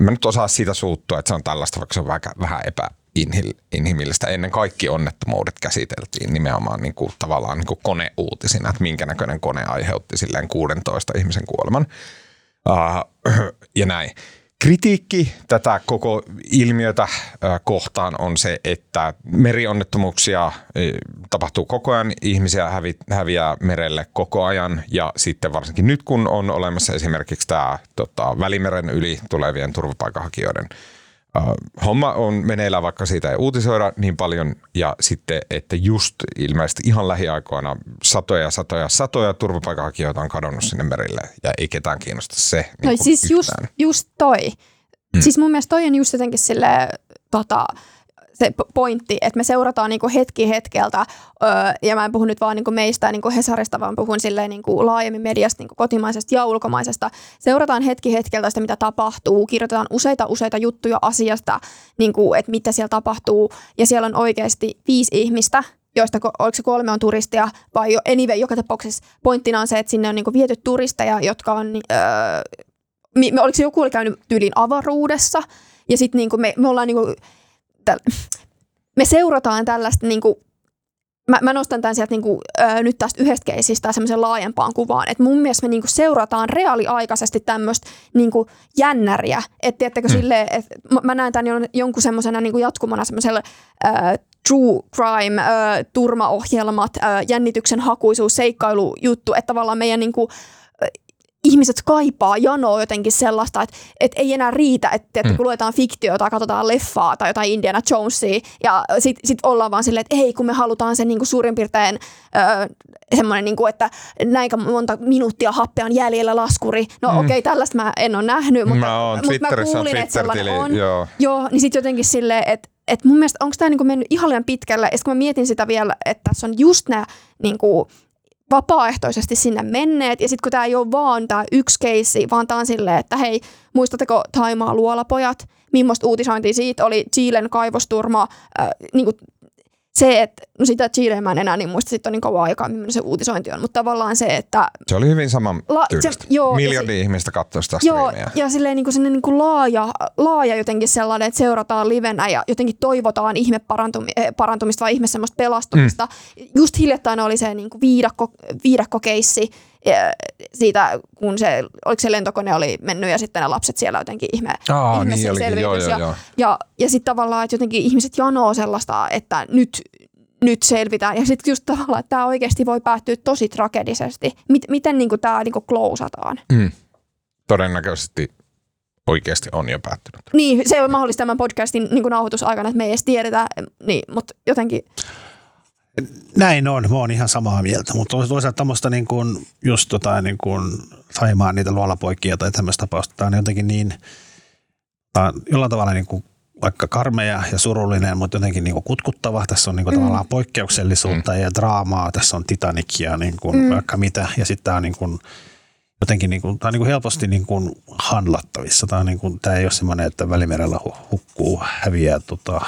en mä nyt osaa siitä suuttua, että se on tällaista, vaikka se on vähän, vähän epäinhimillistä. Ennen kaikki onnettomuudet käsiteltiin nimenomaan niin kuin, tavallaan niin kuin koneuutisina, että minkä näköinen kone aiheutti silleen 16 ihmisen kuoleman. Uh, ja näin. Kritiikki tätä koko ilmiötä kohtaan on se, että merionnettomuuksia tapahtuu koko ajan, ihmisiä hävi, häviää merelle koko ajan. Ja sitten varsinkin nyt kun on olemassa esimerkiksi tämä tota, Välimeren yli tulevien turvapaikanhakijoiden homma on meneillään, vaikka siitä ei uutisoida niin paljon. Ja sitten, että just ilmeisesti ihan lähiaikoina satoja, satoja, satoja turvapaikanhakijoita on kadonnut sinne merille ja ei ketään kiinnosta se. No niin siis just, just toi. Hmm. Siis mun mielestä toi on just jotenkin sille tota, se pointti, että me seurataan niin kuin hetki hetkeltä, öö, ja mä en puhu nyt vaan niin kuin meistä niin kuin Hesarista, vaan puhun silleen niin kuin laajemmin mediasta, niin kuin kotimaisesta ja ulkomaisesta. Seurataan hetki hetkeltä sitä, mitä tapahtuu, kirjoitetaan useita useita juttuja asiasta, niin kuin, että mitä siellä tapahtuu, ja siellä on oikeasti viisi ihmistä, joista oliko se kolme on turistia, vai jo, anyway, joka tapauksessa pointtina on se, että sinne on niin kuin viety turisteja, jotka on, öö, me, oliko se joku oli käynyt tyylin avaruudessa, ja sitten niin me, me ollaan niin kuin, me seurataan tällaista niin kuin, mä, mä nostan tämän sieltä niin kuin, ö, nyt tästä yhdestä keisistä semmoisen laajempaan kuvaan, että mun mielestä me niin kuin, seurataan reaaliaikaisesti tämmöistä niin kuin, jännäriä, että tiedättekö mm. silleen, että mä näen tämän jonkun semmoisena niin jatkumana semmoiselle true crime, ö, turmaohjelmat, ö, jännityksen hakuisuus, seikkailujuttu, että tavallaan meidän niin kuin, ihmiset kaipaa janoa jotenkin sellaista, että, että ei enää riitä, että, että Mm. kun luetaan fiktiota tai katsotaan leffaa tai jotain Indiana Jonesia ja sitten sit ollaan vaan silleen, että ei kun me halutaan sen niin kuin suurin piirtein öö, semmoinen, niin kuin, että näinkä monta minuuttia happea on jäljellä laskuri. No Mm. okei, okay, tällaista mä en ole nähnyt, mutta, mä oon mutta mä kuulin, että sellainen on. joo. Joo, niin sitten jotenkin silleen, että et mun mielestä onko tämä niinku mennyt ihan liian pitkälle. Ja kun mä mietin sitä vielä, että tässä on just nämä niinku, vapaaehtoisesti sinne menneet. Ja sitten kun tämä ei ole vaan tämä yksi keissi, vaan tämä on silleen, että hei, muistatteko Taimaa luolapojat? Millaista uutisointia siitä oli Chilen kaivosturma, äh, niinku, se, että no sitä Chileä mä en enää niin muista, sitten on niin kauan aikaa, millainen se uutisointi on, mutta tavallaan se, että Se oli hyvin saman La- se- joo, ja Miljardi ihmistä katsoi sitä Joo, striimiä. ja silleen niin kuin niin kuin laaja, laaja jotenkin sellainen, että seurataan livenä ja jotenkin toivotaan ihme parantumi, eh, parantumista vai ihme semmoista pelastumista. Mm. Just hiljattain oli se niin kuin viidakko, viidakkokeissi siitä, kun se, oliko se lentokone oli mennyt ja sitten ne lapset siellä jotenkin ihme, Aa, ihme niin olikin, joo, joo, ja, joo. ja, ja sitten tavallaan, että jotenkin ihmiset janoo sellaista, että nyt, nyt selvitään. Ja sitten just tavallaan, että tämä oikeasti voi päättyä tosi tragedisesti. Mit, miten niin tämä niin klousataan? Mm. Todennäköisesti oikeasti on jo päättynyt. Niin, se on mahdollista tämän podcastin niin nauhoitusaikana, että me ei edes tiedetä, niin, mutta jotenkin, Näin on, mä oon ihan samaa mieltä, mutta toisaalta tämmöistä niin kuin, just tota, niin kuin Saimaan niitä luolapoikia tai tämmöistä tapausta, tämä on jotenkin niin, tää on jollain tavalla niin kuin vaikka karmea ja surullinen, mutta jotenkin niin kuin kutkuttava. Tässä on niin kuin Mm. tavallaan poikkeuksellisuutta ja draamaa. Tässä on Titanic ja niin kuin Mm. vaikka mitä. Ja sitten tämä on niin kuin, jotenkin niin kuin, tämä on niin kuin helposti niin kuin handlattavissa. Tämä, on niin kuin, tämä ei ole semmoinen, että välimerellä hu- hukkuu, häviää tota,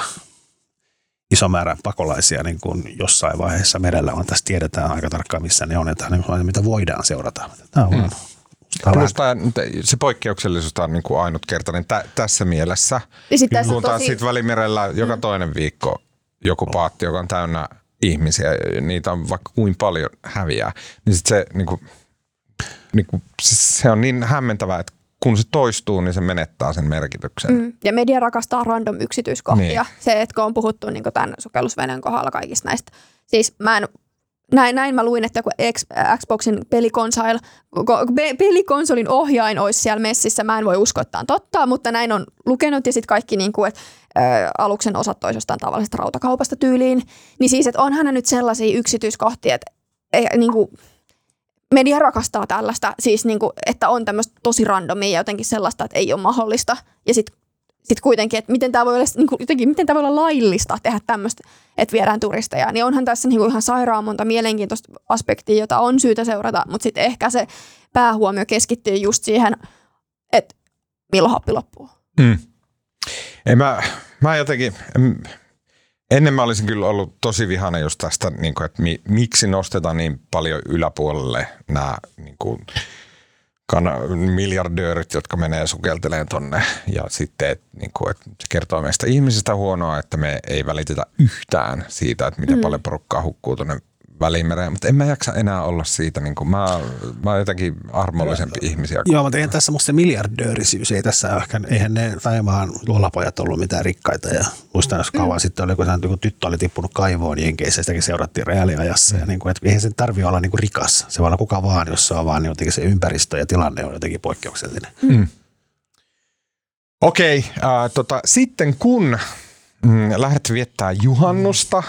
iso määrä pakolaisia niin kuin jossain vaiheessa merellä on. Tässä tiedetään aika tarkkaan, missä ne on, että niin mitä voidaan seurata. Tämä on Mm. tämä on Plus tää, se poikkeuksellisuus on niin kuin ainutkertainen tä, tässä mielessä. sitten tässä Kun on taas tosi, sit välimerellä joka toinen viikko joku paatti, joka on täynnä ihmisiä, niitä on vaikka kuin paljon häviää, niin sit se, niin kuin, niin kuin, se on niin hämmentävää, että kun se toistuu, niin se menettää sen merkityksen. Mm. ja media rakastaa random yksityiskohtia. Niin. Se, että kun on puhuttu niin tämän sukellusveneen kohdalla kaikista näistä, siis mä en näin, näin mä luin, että kun X, Xboxin pelikonsol, ko- pe- pelikonsolin ohjain olisi siellä messissä, mä en voi uskoa, että on totta, mutta näin on lukenut ja sitten kaikki, niin kuin, että ä, aluksen osat toisi jostain tavallisesta rautakaupasta tyyliin, niin siis, että onhan ne nyt sellaisia yksityiskohtia, että ei, niin kuin, media rakastaa tällaista, siis niin kuin, että on tämmöistä tosi randomia ja jotenkin sellaista, että ei ole mahdollista. Ja sitten sit kuitenkin, että miten tämä voi olla, niin kuin, jotenkin, miten tämä voi olla laillista tehdä tämmöistä, että viedään turisteja. Niin onhan tässä niin kuin ihan sairaan monta mielenkiintoista aspektia, jota on syytä seurata, mutta sitten ehkä se päähuomio keskittyy just siihen, että milloin happi loppuu. Mm. Ei mä, mä jotenkin, en, ennen mä olisin kyllä ollut tosi vihainen just tästä, niin kuin, että mi, miksi nostetaan niin paljon yläpuolelle nämä niin kuin, kana, miljardöörit, jotka menee sukelteleen tonne ja sitten, että, niin kuin, että se kertoo meistä ihmisistä huonoa, että me ei välitetä yhtään siitä, että miten mm. paljon porukkaa hukkuu tuonne välimereen, mutta en mä jaksa enää olla siitä, niin kuin mä, mä oon jotenkin armollisempi ihmisiä. Joo, mutta eihän tässä musta se miljardöörisyys, ei tässä ehkä, eihän ne Taimaan luolapojat ollut mitään rikkaita ja muistan, jos kauan sitten oli, kun tyttö oli tippunut kaivoon Jenkeissä, sitäkin seurattiin reaaliajassa ja niin kuin, että eihän sen tarvi olla niin kuin rikas, se voi olla kuka vaan, jos se on vaan niin jotenkin se ympäristö ja tilanne on jotenkin poikkeuksellinen. Mm. Okei, äh, tota, sitten kun mm, lähdet viettää juhannusta äh,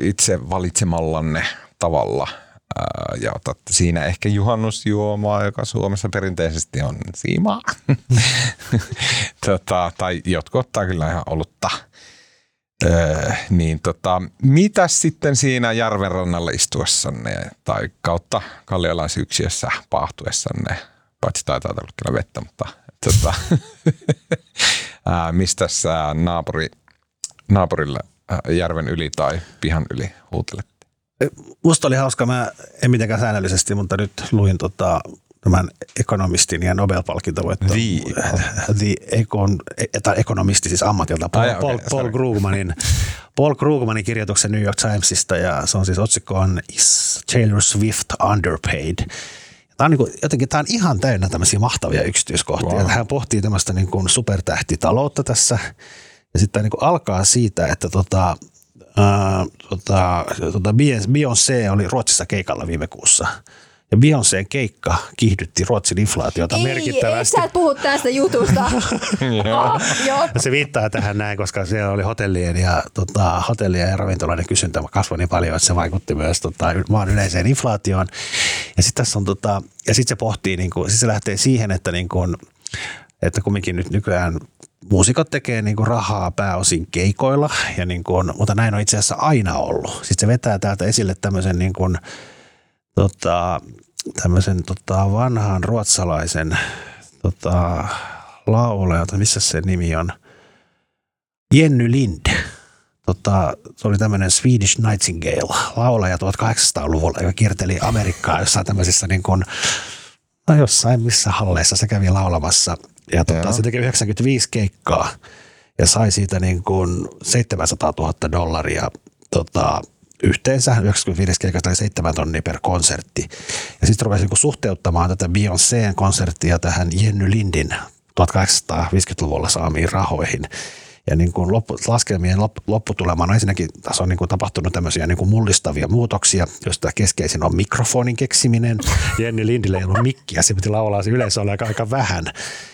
itse valitsemallanne tavalla. Äh, ja otatte siinä ehkä juhannusjuomaa, joka Suomessa perinteisesti on siimaa, tota, tai jotkut ottaa kyllä ihan olutta. Öö, niin tota, mitä sitten siinä järven rannalla istuessanne tai kautta kalliolaisyksiössä paahtuessanne, paitsi taitaa olla kyllä vettä, mutta tota, mistä naapuri, naapurille ää, järven yli tai pihan yli huutelette? Musta oli hauska, mä en mitenkään säännöllisesti, mutta nyt luin tota, tämän ekonomistin ja Nobel-palkintovoitto. The- The Econ, tai ekonomisti siis ammatilta, Paul, Ai, okei, Paul, Paul, sorry. Krugmanin, Paul Krugmanin kirjoituksen New York Timesista ja se on siis otsikko on Is Taylor Swift Underpaid? Tämä on, niin kuin, jotenkin, tämä on ihan täynnä tämmöisiä mahtavia yksityiskohtia. Wow. Hän pohtii tämmöistä niin kuin supertähtitaloutta tässä ja sitten tämä niin kuin alkaa siitä, että tota, ää, tota, tota Beyoncé oli Ruotsissa keikalla viime kuussa. Ja Beyoncéen keikka kiihdytti Ruotsin inflaatiota Ei, merkittävästi. Ei, sä et puhu tästä jutusta. ah, joo. Ja se viittaa tähän näin, koska siellä oli hotellien ja, tota, hotellien ja ravintoloiden kysyntä kasvoi niin paljon, että se vaikutti myös tota, maan yleiseen inflaatioon. Ja sitten tässä on, tota, ja sitten se pohtii, niin kuin, siis se lähtee siihen, että, niin kuin, että kumminkin nyt nykyään muusikot tekee niin kuin rahaa pääosin keikoilla, ja niin kuin, mutta näin on itse asiassa aina ollut. Sitten se vetää täältä esille tämmöisen niin kuin, tota, tämmöisen tota, vanhan ruotsalaisen tota, laulaja, missä se nimi on, Jenny Lind. Tota, se oli tämmöinen Swedish Nightingale, laulaja 1800-luvulla, joka kierteli Amerikkaa jossain tämmöisissä niin kuin, no jossain missä halleissa se kävi laulamassa. Ja tota, se teki 95 keikkaa ja sai siitä niin kuin 700 000 dollaria tota, yhteensä 95 keikasta oli 7 tonnia per konsertti. Ja sitten rupesi niin suhteuttamaan tätä Beyoncéen konserttia tähän Jenny Lindin 1850-luvulla saamiin rahoihin. Ja niin kuin loppu, laskelmien lopputulemana ensinnäkin tässä on niin kuin tapahtunut tämmöisiä niin kuin mullistavia muutoksia, joista keskeisin on mikrofonin keksiminen. Jenny Lindille ei ollut mikkiä, se piti laulaa se yleisö oli aika, aika vähän.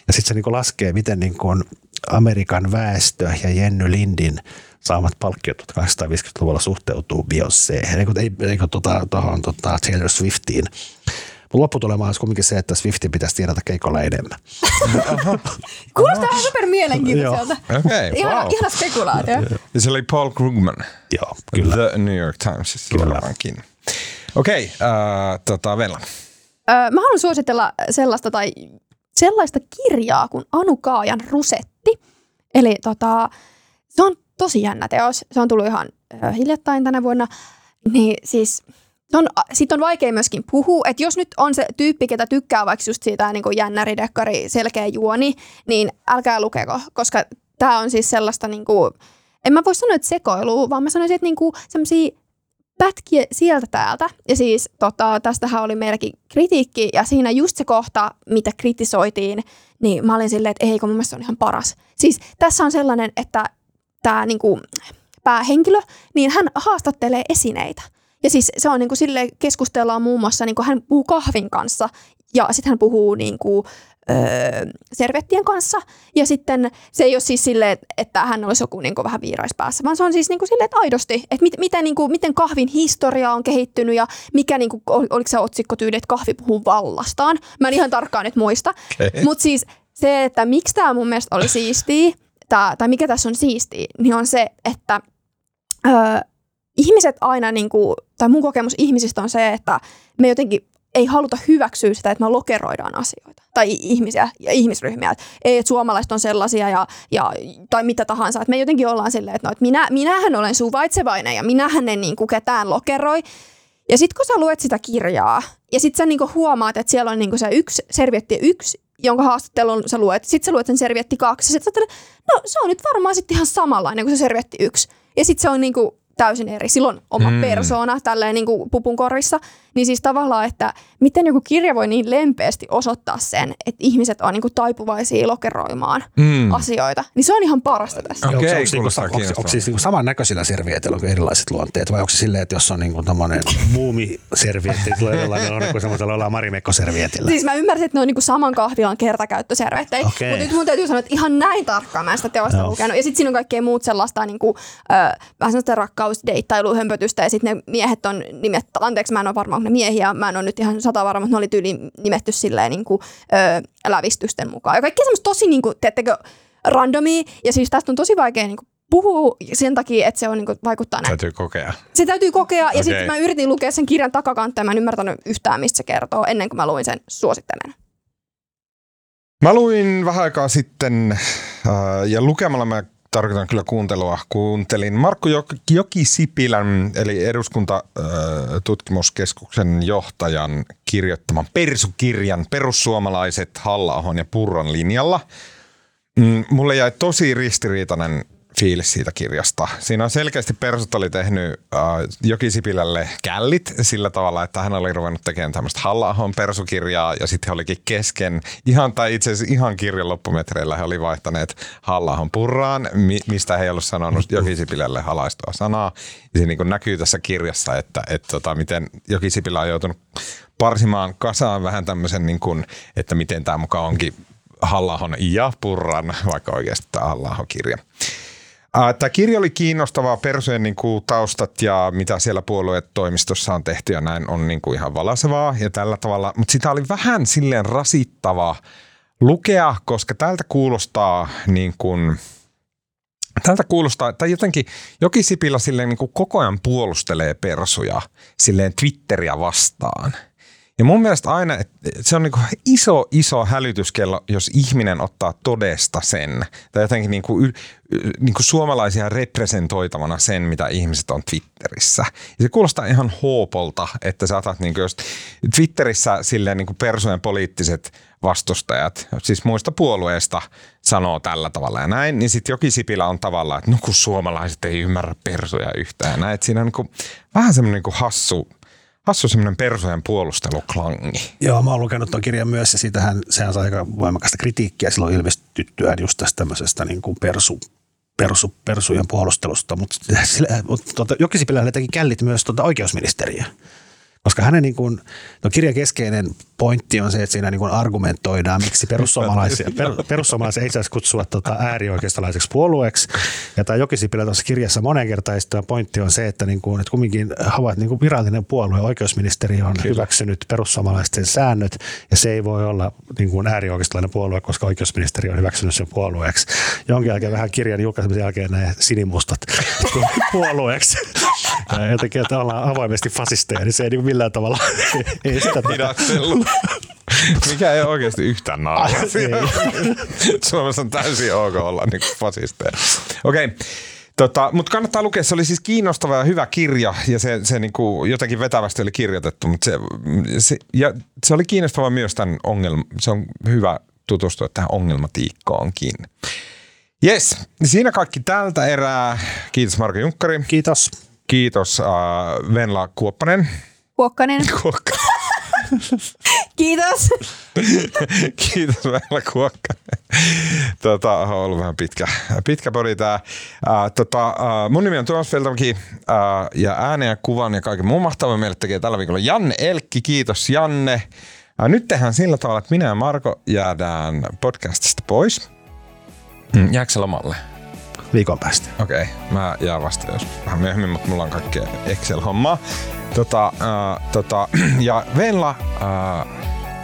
Ja sitten se niin kuin laskee, miten niin kuin Amerikan väestö ja Jenny Lindin saamat palkkiot 1850-luvulla suhteutuu Beyoncé, eikö, ei, eikö tuota, tuohon tota, Taylor Swiftiin. Mutta lopputulema olisi kuitenkin se, että Swiftin pitäisi tiedata keikolla enemmän. Kuulostaa ihan super mielenkiintoiselta. Okay, ihana, wow. ihana spekulaatio. Ja se oli Paul Krugman. Joo, kyllä. The New York Times. Kyllä. Okei, okay, uh, tota, Vella. Öö, mä haluan suositella sellaista, tai sellaista kirjaa kuin Anu Kaajan Rusetti. Eli tota, se on tosi jännä teos. Se on tullut ihan ö, hiljattain tänä vuonna. Niin siis on, sit on vaikea myöskin puhua, että jos nyt on se tyyppi, ketä tykkää vaikka just siitä niin kuin jännäridekkari, selkeä juoni, niin älkää lukeko, koska tämä on siis sellaista, niin kuin, en mä voi sanoa, että sekoilua, vaan mä sanoisin, että niin kuin sellaisia pätkiä sieltä täältä. Ja siis tota, tästähän oli meilläkin kritiikki, ja siinä just se kohta, mitä kritisoitiin, niin mä olin silleen, että ei, kun mun mielestä se on ihan paras. Siis tässä on sellainen, että tämä niinku, päähenkilö, niin hän haastattelee esineitä. Ja siis se on niin kuin sille keskustellaan muun muassa, niin kuin hän puhuu kahvin kanssa ja sitten hän puhuu niin kuin, öö, servettien kanssa. Ja sitten se ei ole siis silleen, että hän olisi joku niin kuin vähän viiraispäässä, vaan se on siis niin kuin silleen, että aidosti, että mit, miten, niin kuin, miten kahvin historia on kehittynyt ja mikä, niin kuin, oliko se otsikkotyyli, että kahvi puhuu vallastaan. Mä en ihan tarkkaan nyt muista. Okay. Mutta siis se, että miksi tämä mun mielestä oli siistiä, tää, tai mikä tässä on siistiä, niin on se, että öö, ihmiset aina, niin kuin, tai mun kokemus ihmisistä on se, että me jotenkin ei haluta hyväksyä sitä, että me lokeroidaan asioita. Tai ihmisiä ja ihmisryhmiä. Että ei, että suomalaiset on sellaisia ja, ja, tai mitä tahansa. Että me jotenkin ollaan silleen, että, no, että minä, minähän olen suvaitsevainen ja minähän en niin kuin ketään lokeroi. Ja sitten kun sä luet sitä kirjaa ja sitten sä niinku huomaat, että siellä on niinku se yksi servietti yksi, jonka haastattelun sä luet, sitten sä luet sen servietti kaksi, ja sitten no se on nyt varmaan sitten ihan samanlainen kuin se servietti yksi. Ja sitten se on niinku täysin eri. Silloin oma mm. persoona tälleen niin kuin pupun korvissa. Niin siis tavallaan, että miten joku kirja voi niin lempeästi osoittaa sen, että ihmiset on niin kuin taipuvaisia lokeroimaan mm. asioita. Niin se on ihan parasta tässä. Okei, onko, okay, onko, kuulostaa onko, onko, onko kiinnostavaa. siis niinku samannäköisillä servieteillä kuin erilaiset luonteet vai onko se silleen, että jos on niinku tommonen muumiservietti, niin tulee jollain on kuin semmoisella jollain marimekko-servietillä? Siis mä ymmärsin, että ne on niinku saman kahvilan kertakäyttöservettejä, Okei. mutta nyt mun täytyy sanoa, että ihan näin tarkkaan mä en sitä teosta Joo. lukenut. Ja sitten siinä on kaikkea muut sellaista niinku, ö, vähän sellaista rakkausdeittailuhömpötystä ja sitten ne miehet on nimetty, anteeksi mä en ole varma, onko ne miehiä, mä en ole nyt ihan sata varma, mutta ne oli tyyli nimetty silleen niinku, ö, lävistysten mukaan. Ja kaikki semmoista tosi niinku, teettekö, randomia ja siis tästä on tosi vaikea niinku, puhua sen takia, että se on, niinku, vaikuttaa näin. Täytyy kokea. Se täytyy kokea ja Okei. sitten mä yritin lukea sen kirjan takakantteen, mä en ymmärtänyt yhtään, mistä se kertoo, ennen kuin mä luin sen suosittelen. Mä luin vähän aikaa sitten, äh, ja lukemalla mä tarkoitan kyllä kuuntelua, kuuntelin Markku Jok- Jokisipilän, eli eduskuntatutkimuskeskuksen johtajan kirjoittaman persukirjan Perussuomalaiset halla ja Purron linjalla. Mm, Mulle jäi tosi ristiriitainen fiilis siitä kirjasta. Siinä on selkeästi Persut oli tehnyt äh, Jokisipilälle källit sillä tavalla, että hän oli ruvennut tekemään tämmöistä halla persukirjaa ja sitten he olikin kesken, ihan, tai itse asiassa ihan kirjan loppumetreillä he oli vaihtaneet halla purraan, mi- mistä he ei ollut sanonut Jokisipilälle halaistua sanaa. Ja se niin kuin näkyy tässä kirjassa, että, että tota, miten Jokisipilä on joutunut parsimaan kasaan vähän tämmöisen, niin kuin, että miten tämä mukaan onkin Hallahon ja Purran, vaikka oikeasti tämä Hallahon kirja. Tämä kirja oli kiinnostavaa, persojen niin kuin, taustat ja mitä siellä puoluetoimistossa on tehty ja näin on niin kuin, ihan valasevaa ja tällä tavalla. Mutta sitä oli vähän silleen rasittavaa lukea, koska tältä kuulostaa niin kuin, Tältä kuulostaa, tai jotenkin Joki Sipilä silleen niin kuin koko ajan puolustelee persuja silleen Twitteriä vastaan – ja mun mielestä aina, että se on niin iso, iso hälytyskello, jos ihminen ottaa todesta sen, tai jotenkin niin kuin, niin kuin suomalaisia representoitavana sen, mitä ihmiset on Twitterissä. Ja se kuulostaa ihan hoopolta, että sä otat niin kuin, jos Twitterissä silleen niin kuin persojen poliittiset vastustajat, siis muista puolueista sanoo tällä tavalla ja näin, niin sitten Joki Sipilä on tavallaan, että no kun suomalaiset ei ymmärrä persoja yhtään näin. Siinä on niin kuin, vähän semmoinen niin hassu Hassu semmoinen persojen puolusteluklangi. Joo, mä oon lukenut tuon kirjan myös ja siitähän sehän sai aika voimakasta kritiikkiä silloin ilmestyttyään just tästä tämmöisestä niin kuin persu, persu, persujen puolustelusta, mutta, mutta tuota, Jokisipilä teki källit myös tuota oikeusministeriä. Koska hänen niin kuin, no kirjan keskeinen pointti on se, että siinä niin argumentoidaan, miksi perussuomalaisia, per, perussuomalaisia ei saisi kutsua tota äärioikeistolaiseksi puolueeksi. Ja tämä Jokisipilä tuossa kirjassa monen kertaan pointti on se, että, niin kuin, että kumminkin havaat niin kuin virallinen puolue, oikeusministeriö on Kyllä. hyväksynyt perussuomalaisten säännöt ja se ei voi olla niin kuin äärioikeistolainen puolue, koska oikeusministeriö on hyväksynyt sen puolueeksi. Jonkin jälkeen vähän kirjan julkaisemisen jälkeen nämä sinimustat puolueeksi. Ja jotenkin, että ollaan avoimesti fasisteja, niin se ei niin millään tavalla ei sitä Mikä ei oikeasti yhtään naama. Suomessa on täysin ok olla niin fasisteja. Okei. Okay. Tota, mutta kannattaa lukea, se oli siis kiinnostava ja hyvä kirja ja se, se niinku jotenkin vetävästi oli kirjoitettu, mutta se, se, ja se oli kiinnostava myös tämän ongelma, se on hyvä tutustua tähän ongelmatiikkoonkin. Yes, siinä kaikki tältä erää. Kiitos Marko Junkkari. Kiitos. Kiitos uh, Venla Kuoppanen. Kuokkanen. Kuokkanen. Kiitos. Kiitos Venla Kuokkanen. Tota, on ollut vähän pitkä, pitkä podi tää. Uh, tota, uh, mun nimi on Tuomas uh, ja äänen ja kuvan ja kaiken muun mahtavan meille tekee tällä viikolla Janne Elkki. Kiitos Janne. Uh, nyt tehdään sillä tavalla, että minä ja Marko jäädään podcastista pois. Mm, jääkö lomalle? Viikon päästä. Okei, okay. mä jään vasta jos vähän myöhemmin, mutta mulla on kaikkea Excel-hommaa. Tota, äh, tota, ja Venla äh,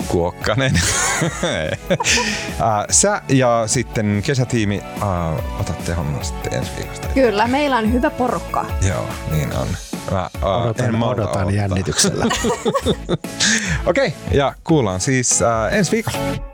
Kuokkanen. äh, sä ja sitten kesätiimi äh, otatte hommaa sitten ensi viikosta. Kyllä, meillä on hyvä porukka. Joo, niin on. Mä, äh, odotan, en odotan jännityksellä. Okei, okay, ja kuullaan siis äh, ensi viikolla.